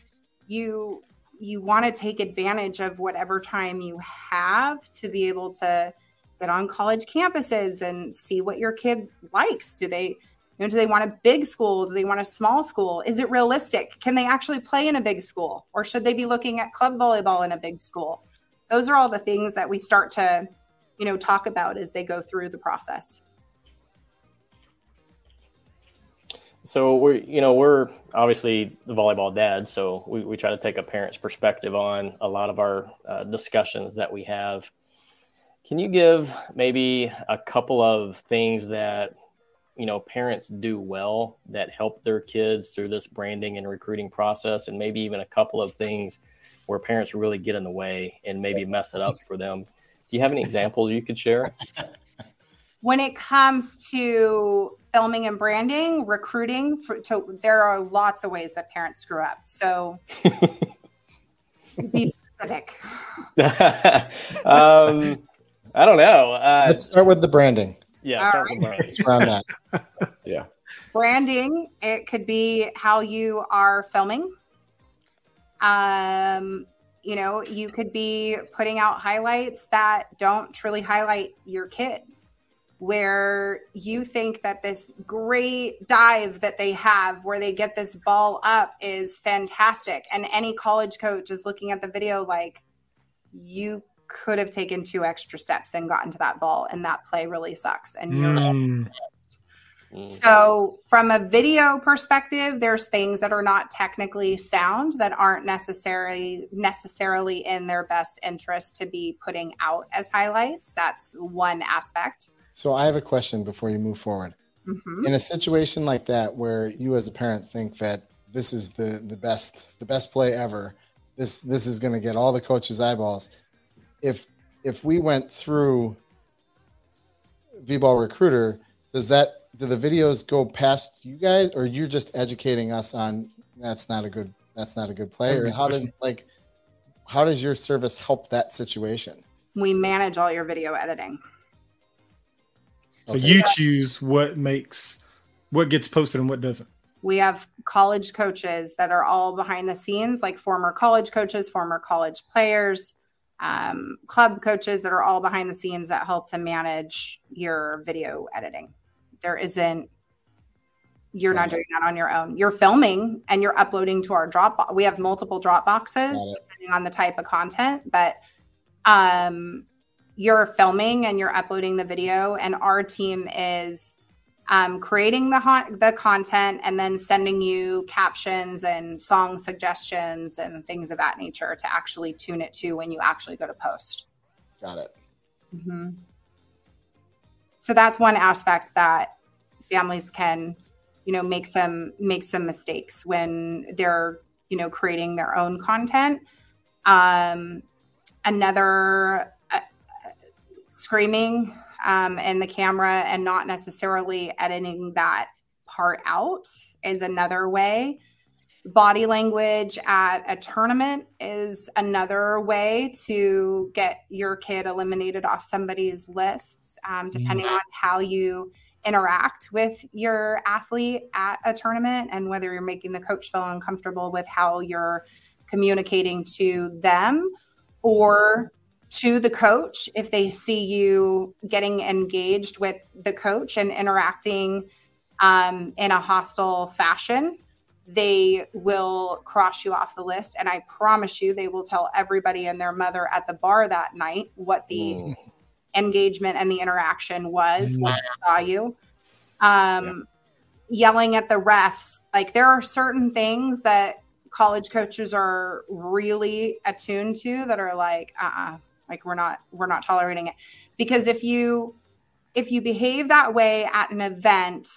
you you want to take advantage of whatever time you have to be able to get on college campuses and see what your kid likes. Do they you know, do they want a big school? Do they want a small school? Is it realistic? Can they actually play in a big school? Or should they be looking at club volleyball in a big school? Those are all the things that we start to you know talk about as they go through the process. So we're you know we're obviously the volleyball dads so we, we try to take a parent's perspective on a lot of our uh, discussions that we have. Can you give maybe a couple of things that you know parents do well that help their kids through this branding and recruiting process? And maybe even a couple of things where parents really get in the way and maybe mess it up for them. Do you have any examples you could share? <laughs> When it comes to filming and branding, recruiting, for, to, there are lots of ways that parents screw up. So <laughs> be specific. <laughs> um, I don't know. Uh, Let's start with the branding. Yeah, start right. with branding. that. yeah. branding, it could be how you are filming. Um, you know, you could be putting out highlights that don't truly highlight your kid where you think that this great dive that they have where they get this ball up is fantastic and any college coach is looking at the video like you could have taken two extra steps and gotten to that ball and that play really sucks and you're Mm. Mm. so from a video perspective there's things that are not technically sound that aren't necessarily necessarily in their best interest to be putting out as highlights that's one aspect So I have a question before you move forward. Mhm. In a situation like that, where you as a parent think that this is the the best the best play ever, this this is going to get all the coaches' eyeballs. If if we went through V-ball recruiter, does that do the videos go past you guys, or you're just educating us on that's not a good that's not a good play, That's or how does like how does your service help that situation? we manage all your video editing So Okay. you choose what makes what gets posted and what doesn't. we have college coaches that are all behind the scenes like former college coaches former college players um, club coaches that are all behind the scenes that help to manage your video editing there isn't you're not doing that on your own you're filming and you're uploading to our drop we have multiple drop boxes depending on the type of content but um you're filming and you're uploading the video and our team is um, creating the the content and then sending you captions and song suggestions and things of that nature to actually tune it to when you actually go to post. Got it. Mhm. So that's one aspect that families can, you know, make some make some mistakes when they're, you know, creating their own content. Um, another uh, screaming um, in the camera and not necessarily editing that part out is another way. Body language at a tournament is another way to get your kid eliminated off somebody's list, um, depending on how you interact with your athlete at a tournament and whether you're making the coach feel uncomfortable with how you're communicating to them or to the coach if they see you getting engaged with the coach and interacting um, in a hostile fashion they will cross you off the list and i promise you they will tell everybody and their mother at the bar that night what the Mm. engagement and the interaction was when they saw you. Um, yelling at the refs like there are certain things that college coaches are really attuned to that are like uh-uh like we're not we're not tolerating it. Because if you if you behave that way at an event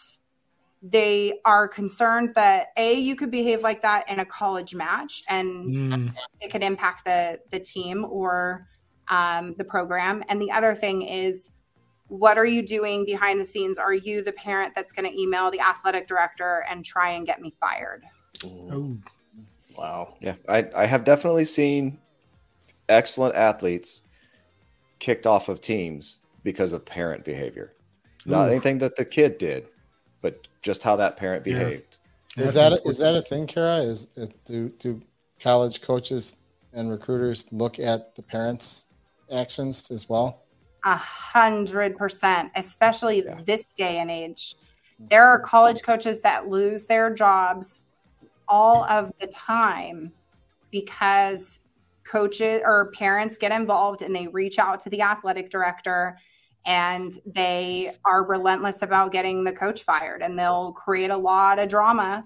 they are concerned that a you could behave like that in a college match and Mm. it could impact the the team or um, the program and the other thing is what are you doing behind the scenes are you the parent that's going to email the athletic director and try and get me fired. Oh, Wow. Yeah, I, I have definitely seen excellent athletes kicked off of teams because of parent behavior. Not Ooh. anything that the kid did, but just how that parent Yeah. behaved. Is That's that important. is that a thing, Kara? Is is- do do college coaches and recruiters look at the parents' actions as well? A hundred percent, especially Yeah. this day and age. There are college coaches that lose their jobs all of the time because coaches or parents get involved and they reach out to the athletic director and they are relentless about getting the coach fired and they'll create a lot of drama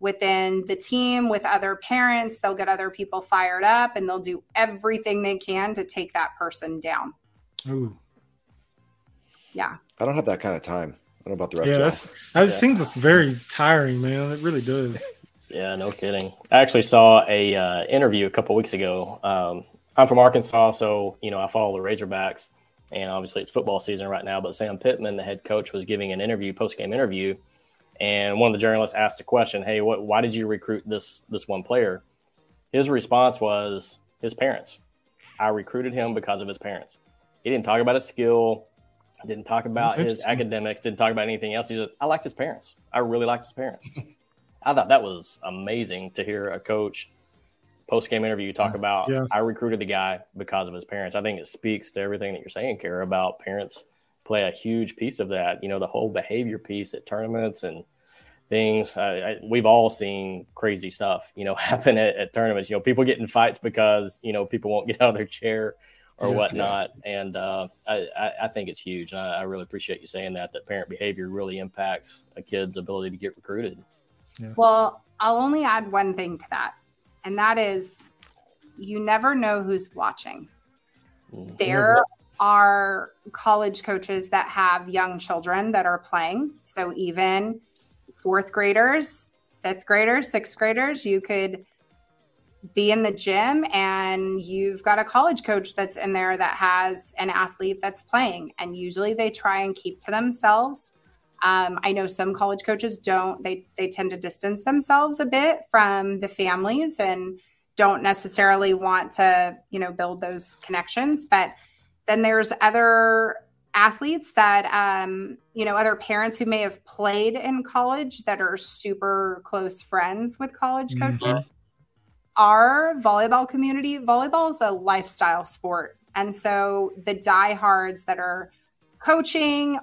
within the team with other parents they'll get other people fired up and they'll do everything they can to take that person down oh, Yeah. I don't have that kind of time. I don't know about the rest yeah. of That's, y'all. that Yeah. seems very tiring, man. It really does. Yeah, no kidding. I actually saw a uh, interview a couple weeks ago. Um, I'm from Arkansas, so you know I follow the Razorbacks, and obviously it's football season right now. But Sam Pittman, the head coach, was giving an interview, post game interview, and one of the journalists asked a question: "Hey, what? Why did you recruit this this one player?" His response was his parents. I recruited him because of his parents. He didn't talk about his skill. Didn't talk about his academics. Didn't talk about anything else. He said, "I liked his parents. I really liked his parents." <laughs> I thought that was amazing to hear a coach post game interview you talk about. Yeah. I recruited the guy because of his parents. I think it speaks to everything that you're saying, Kara, about parents play a huge piece of that. You know, the whole behavior piece at tournaments and things. I, I, we've all seen crazy stuff, you know, <laughs> happen at, at, tournaments. You know, people get in fights because you know people won't get <laughs> out of their chair or whatnot. And uh, I, I, think it's huge. And I, I, really appreciate you saying that. That parent behavior really impacts a kid's ability to get recruited. Yeah. Well, I'll only add one thing to that, and that is, you never know who's watching. Mm-hmm. There are college coaches that have young children that are playing. So even fourth graders, fifth graders, sixth graders, you could be in the gym and you've got a college coach that's in there that has an athlete that's playing. And usually they try and keep to themselves. Um, I know some college coaches don't, they, they tend to distance themselves a bit from the families and don't necessarily want to, you know, build those connections. But then there's other athletes that um, you know other parents who may have played in college that are super close friends with college mm-hmm. coaches mm-hmm. our volleyball community volleyball is a lifestyle sport and so the diehards that are coaching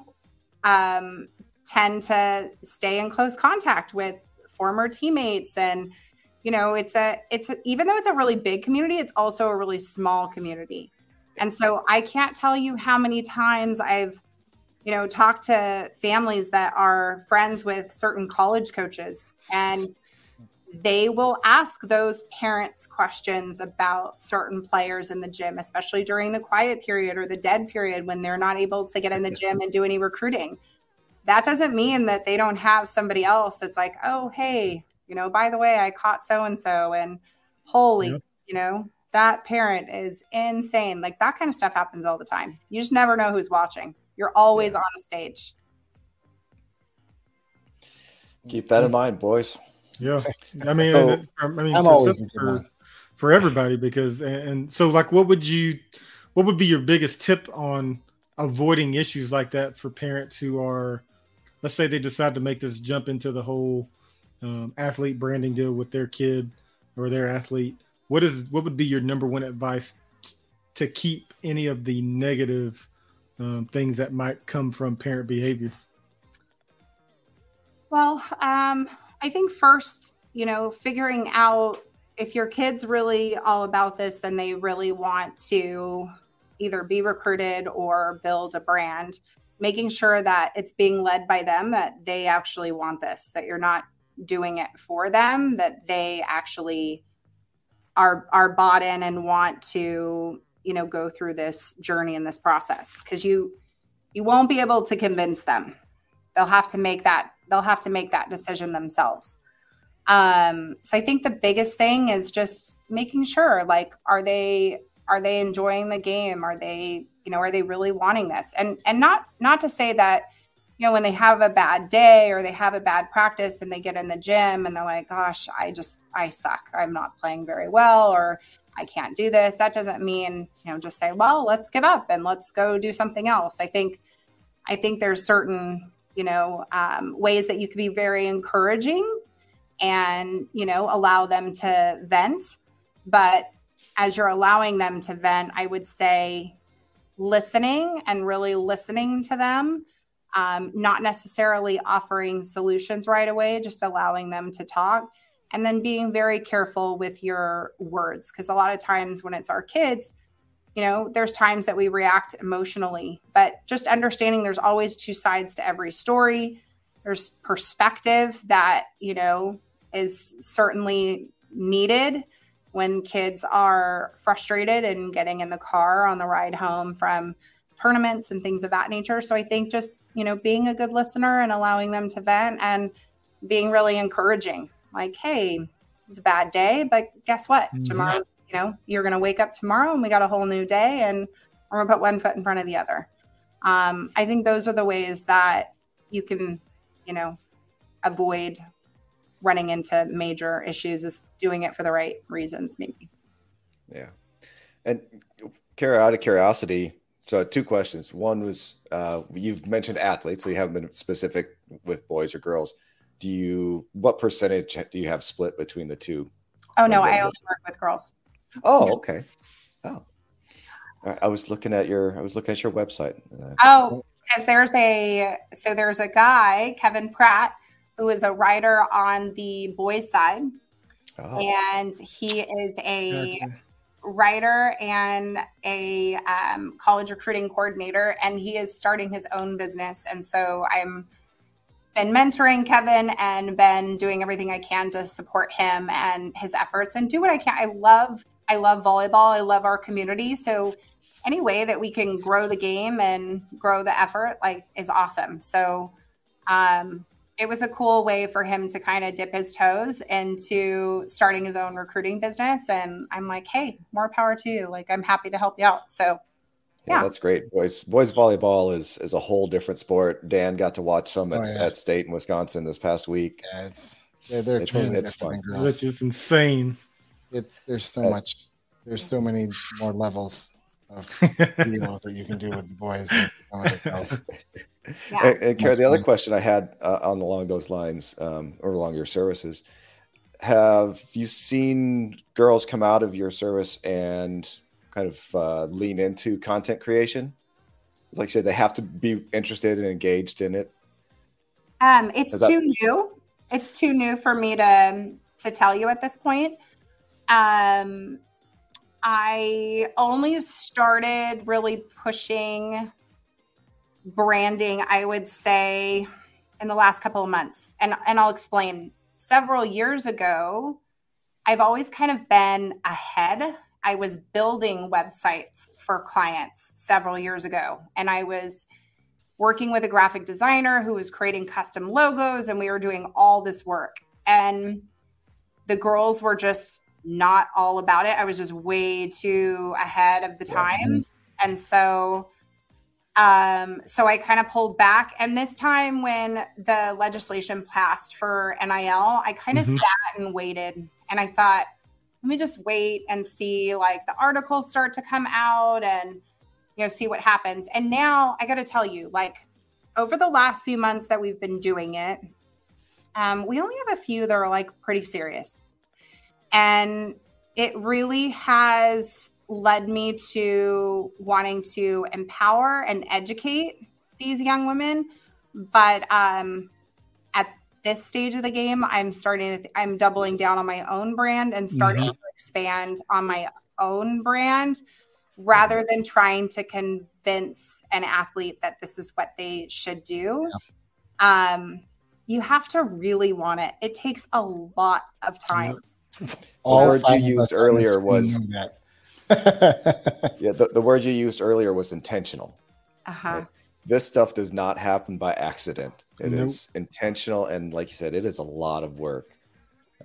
um, tend to stay in close contact with former teammates and you know it's a it's a, even though it's a really big community it's also a really small community and so I can't tell you how many times I've, you know, talked to families that are friends with certain college coaches and they will ask those parents questions about certain players in the gym, especially during the quiet period or the dead period when they're not able to get in the <laughs> gym and do any recruiting. That doesn't mean that they don't have somebody else that's like, oh, hey, you know, by the way, I caught so and so, and holy, yep. you know, that parent is insane. Like that kind of stuff happens all the time. You just never know who's watching. You're always yeah. on a stage. Keep that in mind, boys. Yeah, <laughs> I mean, so, I mean, I'm always for, for everybody because and so like, what would you, what would be your biggest tip on avoiding issues like that for parents who are, let's say they decide to make this jump into the whole um, athlete branding deal with their kid or their athlete what is what would be your number one advice to keep any of the negative um, things that might come from parent behavior? Well, um, I think first, you know, figuring out if your kid's really all about this and they really want to either be recruited or build a brand, making sure that it's being led by them, that they actually want this, that you're not doing it for them, that they actually are are bought in and want to you know go through this journey and this process. Because you you won't be able to convince them. They'll have to make that they'll have to make that decision themselves. Um so i think the biggest thing is just making sure like are they are they enjoying the game? Are they you know are they really wanting this and and not not to say that you know, when they have a bad day or they have a bad practice and they get in the gym and they're like, gosh, I just, I suck. I'm not playing very well or I can't do this. That doesn't mean, you know, just say, well, let's give up and let's go do something else. I think, I think there's certain, you know, um, ways that you could be very encouraging and, you know, allow them to vent. But as you're allowing them to vent, I would say listening and really listening to them um, not necessarily offering solutions right away, just allowing them to talk. And then being very careful with your words. Because a lot of times when it's our kids, you know, there's times that we react emotionally, but just understanding there's always two sides to every story. There's perspective that, you know, is certainly needed when kids are frustrated and getting in the car on the ride home from tournaments and things of that nature. So I think just you know, being a good listener and allowing them to vent and being really encouraging. Like, hey, it's a bad day, but guess what? Mm-hmm. Tomorrow, you know, you're going to wake up tomorrow and we got a whole new day and we're going to put one foot in front of the other. Um, I think those are the ways that you can, you know, avoid running into major issues is doing it for the right reasons, maybe. Yeah. And Kara, out of curiosity, So two questions. One was uh, you've mentioned athletes, so you haven't been specific with boys or girls. Do you what percentage do you have split between the two? Oh no, I only work with girls. Oh, okay. Oh, I was looking at your I was looking at your website. Oh, because there's a so there's a guy Kevin Pratt who is a writer on the boys side, oh. and he is a. Gotcha writer and a um, college recruiting coordinator, and he is starting his own business. And so I'm been mentoring Kevin and been doing everything I can to support him and his efforts and do what I can. I love I love volleyball. I love our community. So any way that we can grow the game and grow the effort like is awesome. So um it was a cool way for him to kind of dip his toes into starting his own recruiting business. And I'm like, hey, more power to you. Like, I'm happy to help you out. So, yeah, yeah that's great. Boys, boys volleyball is is a whole different sport. Dan got to watch some at, oh, yeah. at State in Wisconsin this past week. Yeah, it's they're, they're it's, totally it's fun. Which is insane. It, there's so uh, much. There's so many more levels of <laughs> deal that you can do with the boys than girls. <laughs> Yeah. And, and Kara, the other question I had uh, on along those lines, um, or along your services, have you seen girls come out of your service and kind of uh, lean into content creation? Like I said, they have to be interested and engaged in it. Um, it's that- too new. It's too new for me to to tell you at this point. Um, I only started really pushing branding, I would say, in the last couple of months. And, and I'll explain. Several years ago, I've always kind of been ahead. I was building websites for clients several years ago, and I was working with a graphic designer who was creating custom logos, and we were doing all this work. And the girls were just not all about it. I was just way too ahead of the times. And so um, so I kind of pulled back. And this time, when the legislation passed for NIL, I kind of mm-hmm. sat and waited. And I thought, let me just wait and see like the articles start to come out and you know see what happens. And now I got to tell you, like over the last few months that we've been doing it, um, we only have a few that are like pretty serious, and it really has led me to wanting to empower and educate these young women. But um, at this stage of the game, I'm starting, I'm doubling down on my own brand and starting mm-hmm. to expand on my own brand rather than trying to convince an athlete that this is what they should do. Yeah. Um, you have to really want it. It takes a lot of time. All word you used earlier was that <laughs> yeah, the, the word you used earlier was intentional. Uh-huh. Right? This stuff does not happen by accident. It nope. is intentional, and like you said, it is a lot of work,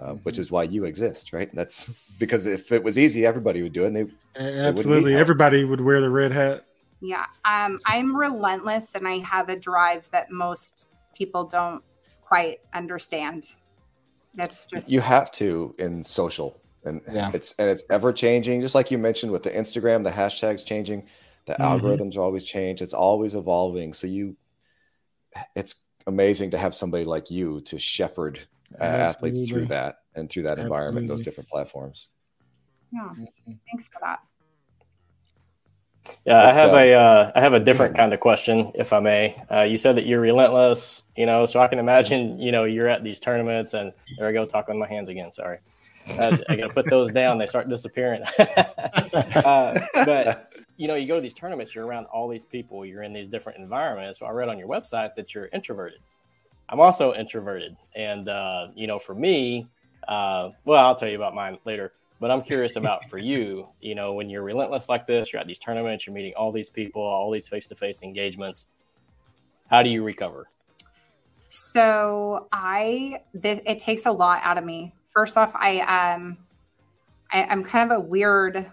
uh, mm-hmm. which is why you exist, right? That's because if it was easy, everybody would do it. And they absolutely they everybody would wear the red hat. Yeah, um, I'm relentless, and I have a drive that most people don't quite understand. That's just you have to in social and yeah. it's and it's ever changing just like you mentioned with the instagram the hashtags changing the mm-hmm. algorithms are always change. it's always evolving so you it's amazing to have somebody like you to shepherd uh, athletes through that and through that Absolutely. environment those different platforms yeah mm-hmm. thanks for that yeah, I have uh, a uh, I have a different <clears throat> kind of question, if I may. Uh, you said that you're relentless, you know, so I can imagine, you know, you're at these tournaments, and there I go, talking on my hands again. Sorry. I, I got to put those down. They start disappearing. <laughs> uh, but you know, you go to these tournaments, you're around all these people, you're in these different environments. So I read on your website that you're introverted. I'm also introverted, and uh, you know, for me, uh, well, I'll tell you about mine later. But I'm curious about for you, you know, when you're relentless like this, you're at these tournaments, you're meeting all these people, all these face-to-face engagements. How do you recover? So I, th- it takes a lot out of me first off, I um I, I'm kind of a weird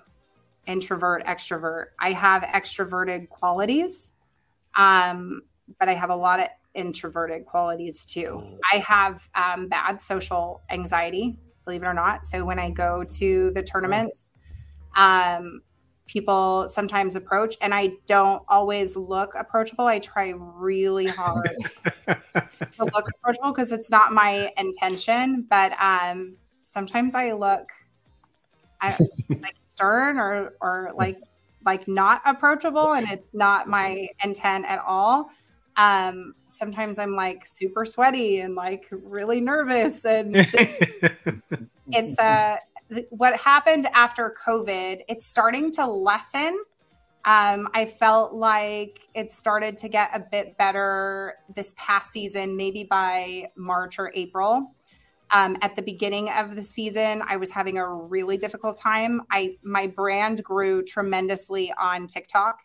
introvert extrovert. I have extroverted qualities, um, but I have a lot of introverted qualities too. I have um, bad social anxiety, believe it or not. So when I go to the tournaments, um, people sometimes approach and I don't always look approachable. I try really <laughs> hard to look approachable because it's not my intention, but um sometimes I look I, <laughs> like stern or or like <laughs> like not approachable and it's not my intent at all. Um sometimes I'm like super sweaty and like really nervous and <laughs> just, it's uh what happened after COVID, it's starting to lessen. Um, I felt like it started to get a bit better this past season, maybe by March or April. Um, at the beginning of the season, I was having a really difficult time. I my brand grew tremendously on TikTok.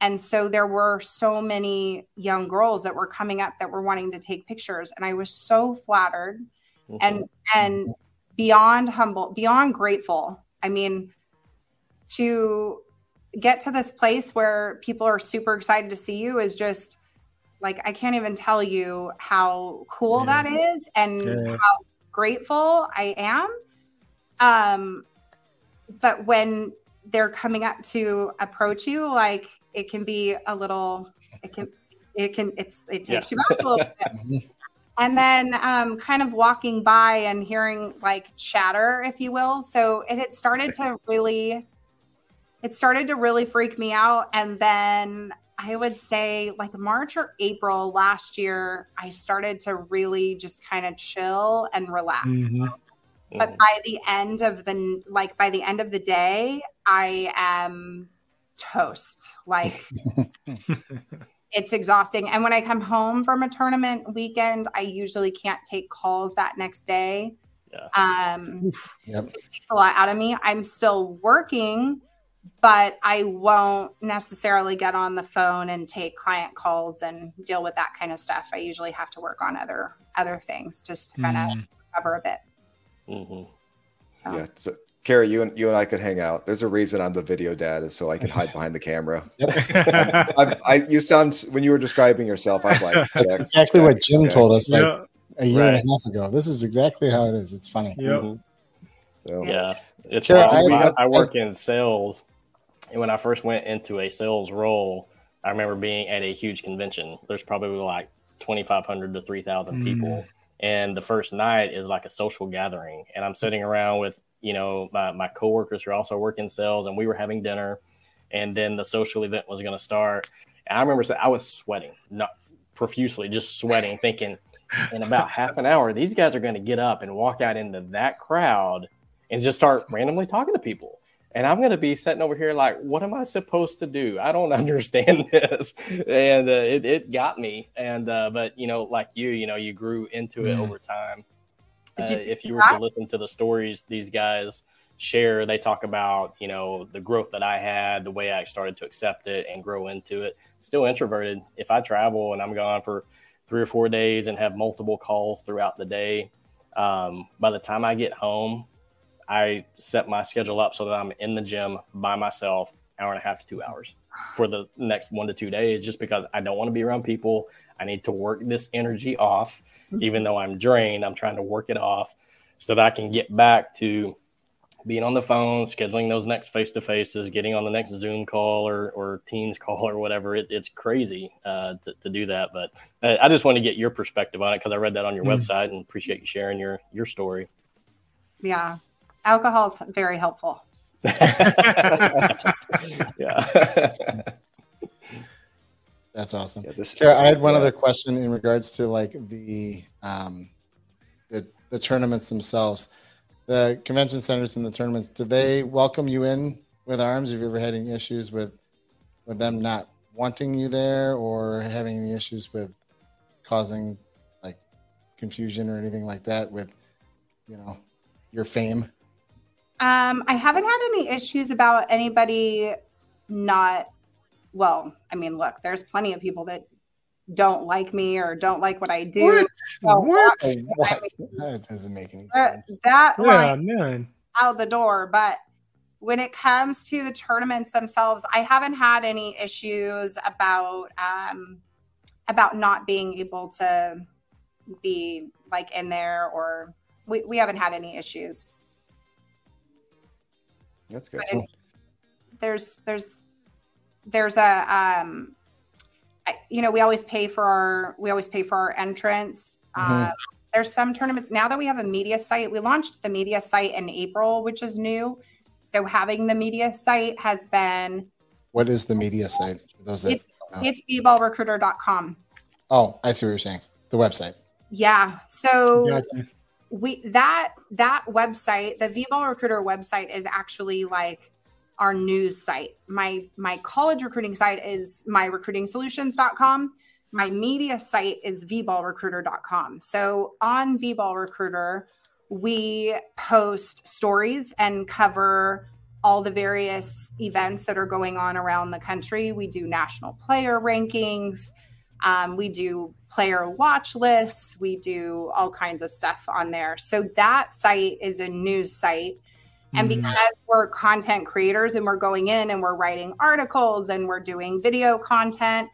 And so there were so many young girls that were coming up that were wanting to take pictures. And I was so flattered mm-hmm. and and beyond humble, beyond grateful. I mean, to get to this place where people are super excited to see you is just like I can't even tell you how cool yeah. that is and yeah. how grateful I am. Um, but when they're coming up to approach you, like it can be a little, it can, it can, it's, it takes yeah. you back a little bit. <laughs> and then um, kind of walking by and hearing like chatter, if you will. So it had started to really, it started to really freak me out. And then I would say like March or April last year, I started to really just kind of chill and relax. Mm-hmm. But by the end of the like by the end of the day, I am toast. Like <laughs> it's exhausting. And when I come home from a tournament weekend, I usually can't take calls that next day. Yeah. Um, yep. It takes a lot out of me. I'm still working, but I won't necessarily get on the phone and take client calls and deal with that kind of stuff. I usually have to work on other other things just to kind of mm. cover a bit. Mm-hmm. So. Yeah, so Kara, you and you and I could hang out. There's a reason I'm the video dad, is so I can hide behind the camera. <laughs> I, I, you sound when you were describing yourself, I was like, <laughs> that's exactly what Jim told us like yeah. a year right. and a half ago. This is exactly how it is. It's funny. Yep. Mm-hmm. So. Yeah, it's Kara, I, I, work in sales, and when I first went into a sales role, I remember being at a huge convention. There's probably like 2,500 to 3,000 mm. people. And the first night is like a social gathering. And I'm sitting around with you know, my, my coworkers who are also working sales and we were having dinner and then the social event was going to start. And I remember I was sweating, not profusely, just sweating, thinking in about half an hour, these guys are going to get up and walk out into that crowd and just start randomly talking to people. And I'm going to be sitting over here like, what am I supposed to do? I don't <laughs> understand this. And uh, it, it got me. And, uh, but, you know, like you, you know, you grew into it mm. over time uh, if you were to listen to the stories these guys share, they talk about you know the growth that I had, the way I started to accept it and grow into it. Still introverted. If I travel and I'm gone for three or four days and have multiple calls throughout the day, um, by the time I get home, I set my schedule up so that I'm in the gym by myself, hour and a half to two hours for the next one to two days, just because I don't want to be around people. I need to work this energy off even though I'm drained, I'm trying to work it off so that I can get back to being on the phone, scheduling those next face to faces, getting on the next Zoom call or, or Teams call or whatever. It, it's crazy uh, to, to do that. But uh, I just want to get your perspective on it because I read that on your mm. website and appreciate you sharing your, your story. Yeah. Alcohol is very helpful. <laughs> yeah. <laughs> That's awesome. Yeah, this, I had one yeah. other question in regards to like the um, the the tournaments themselves, the convention centers and the tournaments. Do they welcome you in with arms? Have you ever had any issues with with them not wanting you there, or having any issues with causing like confusion or anything like that with you know your fame? Um, I haven't had any issues about anybody not well, I mean, look, there's plenty of people that don't like me or don't like what I do. What? So what? I mean, that doesn't make any sense. That yeah, man. out the door. But when it comes to the tournaments themselves, I haven't had any issues about um, about not being able to be like in there or we, we haven't had any issues. That's good. But, there's there's there's a um, I, you know we always pay for our we always pay for our entrance. Mhm. Uh, there's some tournaments now that we have a media site. We launched the media site in April, which is new. So having the media site has been What is the media site? For those that It's- don't know? it's vballrecruiter.com. oh, I see what you're saying. The website. Yeah. So Gotcha. we that that website the vball recruiter website is actually like our news site my my college recruiting site is myrecruitingsolutions.com my media site is vballrecruiter.com so on vballrecruiter, we post stories and cover all the various events that are going on around the country we do national player rankings um, we do player watch lists. We do all kinds of stuff on there. So that site is a news site. And Mhm. because we're content creators and we're going in and we're writing articles and we're doing video content,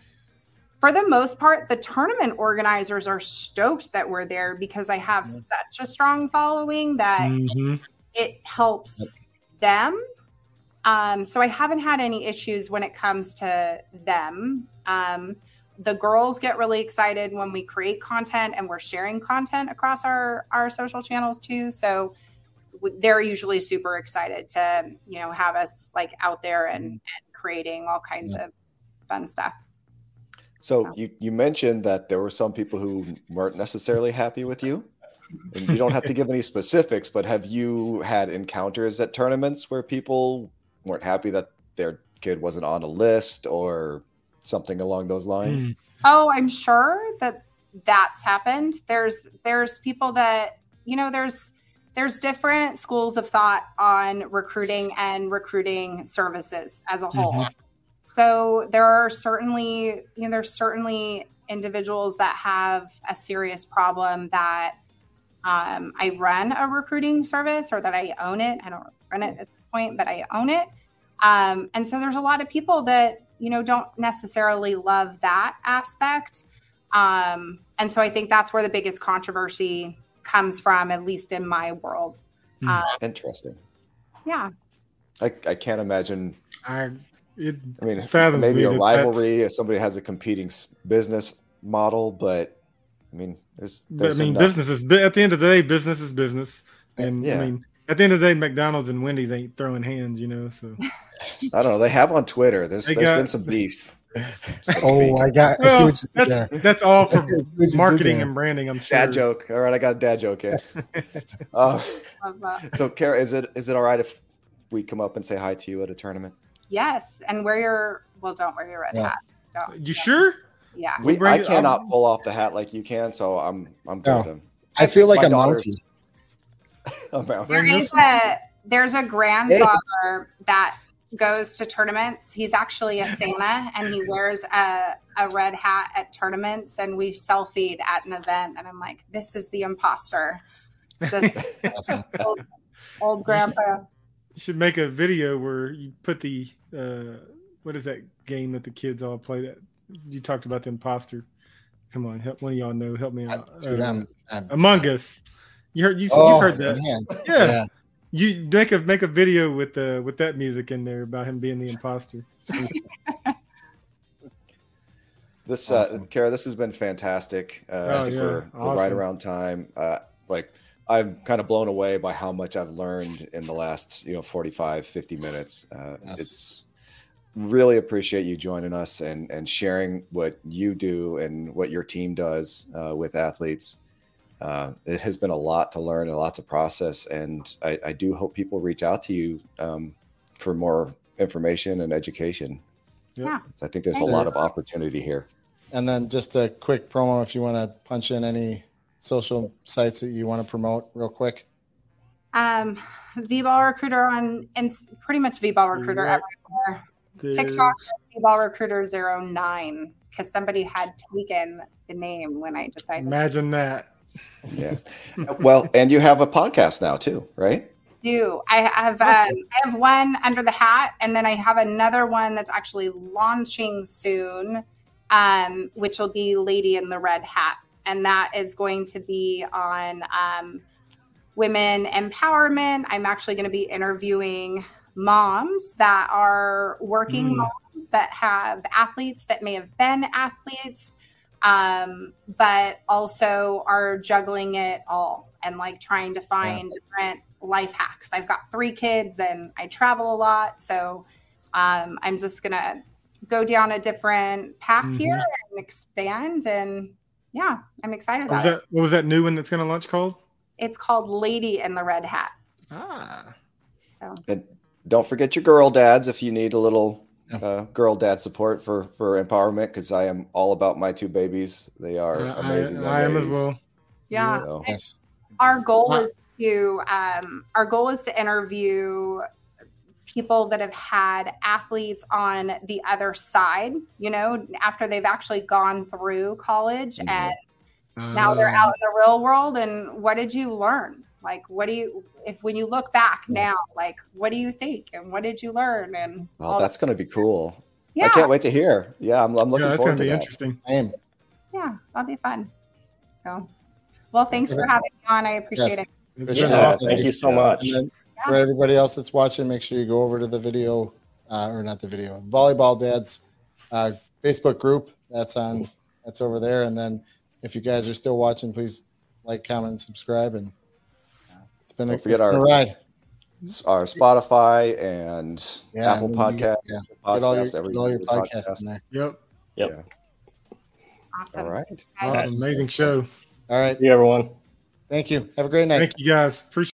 for the most part, the tournament organizers are stoked that we're there because I have such a strong following that Mhm. it helps them. Um, so I haven't had any issues when it comes to them. Um, the girls get really excited when we create content and we're sharing content across our our social channels too. So they're usually super excited to you know have us like out there and, and creating all kinds of fun stuff. So you, you mentioned that there were some people who weren't necessarily happy with you. And you don't have to give any specifics, but have you had encounters at tournaments where people weren't happy that their kid wasn't on a list or something along those lines? Mm. Oh, I'm sure that that's happened. There's there's people that you know there's there's different schools of thought on recruiting and recruiting services as a whole. Mhm. So there are certainly you know there's certainly individuals that have a serious problem that um, I run a recruiting service or that I own it. I don't run it at this point, but I own it. Um, and so there's a lot of people that you know don't necessarily love that aspect. Um, and so I think that's where the biggest controversy comes from, at least in my world. Hmm. Uh, Interesting. yeah. I, I can't imagine. I it I mean, maybe a rivalry if somebody has a competing business model, but I mean, there's, But I mean, enough- business is at the end of the day, business is business, and Yeah. I mean, at the end of the day, McDonald's and Wendy's ain't throwing hands, you know. So I don't know. They have on Twitter. There's They there's got- been some beef. So Oh, speak. I got. I see Well, what you that's, that's all for I see what you did marketing and branding. I'm sure. dad joke. All right, I got a dad joke in. <laughs> uh, so, Kara, is it is it all right if we come up and say hi to you at a tournament? Yes. And wear your, well, don't wear your red Yeah. hat. Don't. You sure? Yeah. We bring I cannot I'm- pull off the hat like you can, so I'm I'm No. good. I feel like a daughter's- monkey. <laughs> I'm out. There Bring is this one. a, there's a grandfather that goes to tournaments. He's actually a Santa and he wears a, a red hat at tournaments and we selfied at an event. And I'm like, this is the imposter. This Awesome. <laughs> old, old grandpa. You should make a video where you put the uh, what is that game that the kids all play? That you talked about the imposter. Come on, help one of y'all know. Help me out. Dude, Uh, I'm, I'm, Among Us. You heard you oh, you've heard that? man. Yeah. Yeah. You make a make a video with uh with that music in there about him being the imposter. <laughs> This, Awesome. uh, Kara, this has been fantastic. Uh, Oh, yeah. we're, we're right around time. Uh, like, I'm kind of blown away by how much I've learned in the last, you know, 45, 50 minutes. Uh, Yes. It's really appreciate you joining us and and sharing what you do and what your team does uh, with athletes. Uh, it has been a lot to learn, and a lot to process, and I, I do hope people reach out to you um, for more information and education. Yeah. I think there's a Thank lot of opportunity here. And then just a quick promo if you want to punch in any social sites that you want to promote real quick. Um, V-Ball Recruiter on, and pretty much V-Ball Recruiter Right. everywhere. There's- TikTok, V-Ball Recruiter 09, because somebody had taken the name when I decided Imagine that. <laughs> Yeah. well, and you have a podcast now too, right? do. I have um, I have one under the hat, and then I have another one that's actually launching soon, um, which will be Lady in the Red Hat, and that is going to be on um, women empowerment. I'm actually going to be interviewing moms that are working Mm. moms that have athletes that may have been athletes, um, but also are juggling it all and like trying to find different life hacks. I've got three kids and I travel a lot. So um, I'm just going to go down a different path Mhm. here and expand. And yeah, I'm excited What was about it. that? What was that new one that's going to launch called? It's called Lady in the Red Hat. Ah, So And don't forget your girl dads if you need a little Yeah. Uh, girl dad support for for empowerment because I am all about my two babies. They are I, amazing. young I am as well. yeah. So, Yes. our goal is to um, our goal is to interview people that have had athletes on the other side you know after they've actually gone through college Mhm. and now they're out in the real world and what did you learn like what do you if when you look back now like what do you think and what did you learn and well, all that's going to be cool. yeah I can't wait to hear. Yeah, I'm, I'm looking Yeah, that's forward going to to be that. interesting. Same. yeah that'll be fun so well thanks for having me on i appreciate Yes. it It's It's been been Yeah, awesome. thank you so much. And then for everybody else that's watching, make sure you go over to the video, uh, or not the video, Volleyball Dads uh, Facebook group. That's on. That's over there. And then if you guys are still watching, please like, comment, and subscribe. And it's been, a, Don't forget it's a our- ride. Our Spotify and Yeah, Apple and Podcast, get- Yeah, get all your, podcast, every get all your podcast. podcasts in there. Yep. Yeah. awesome All right. Awesome. Amazing show. All right. See you, everyone. Thank you. Have a great night. Thank you guys. Appreciate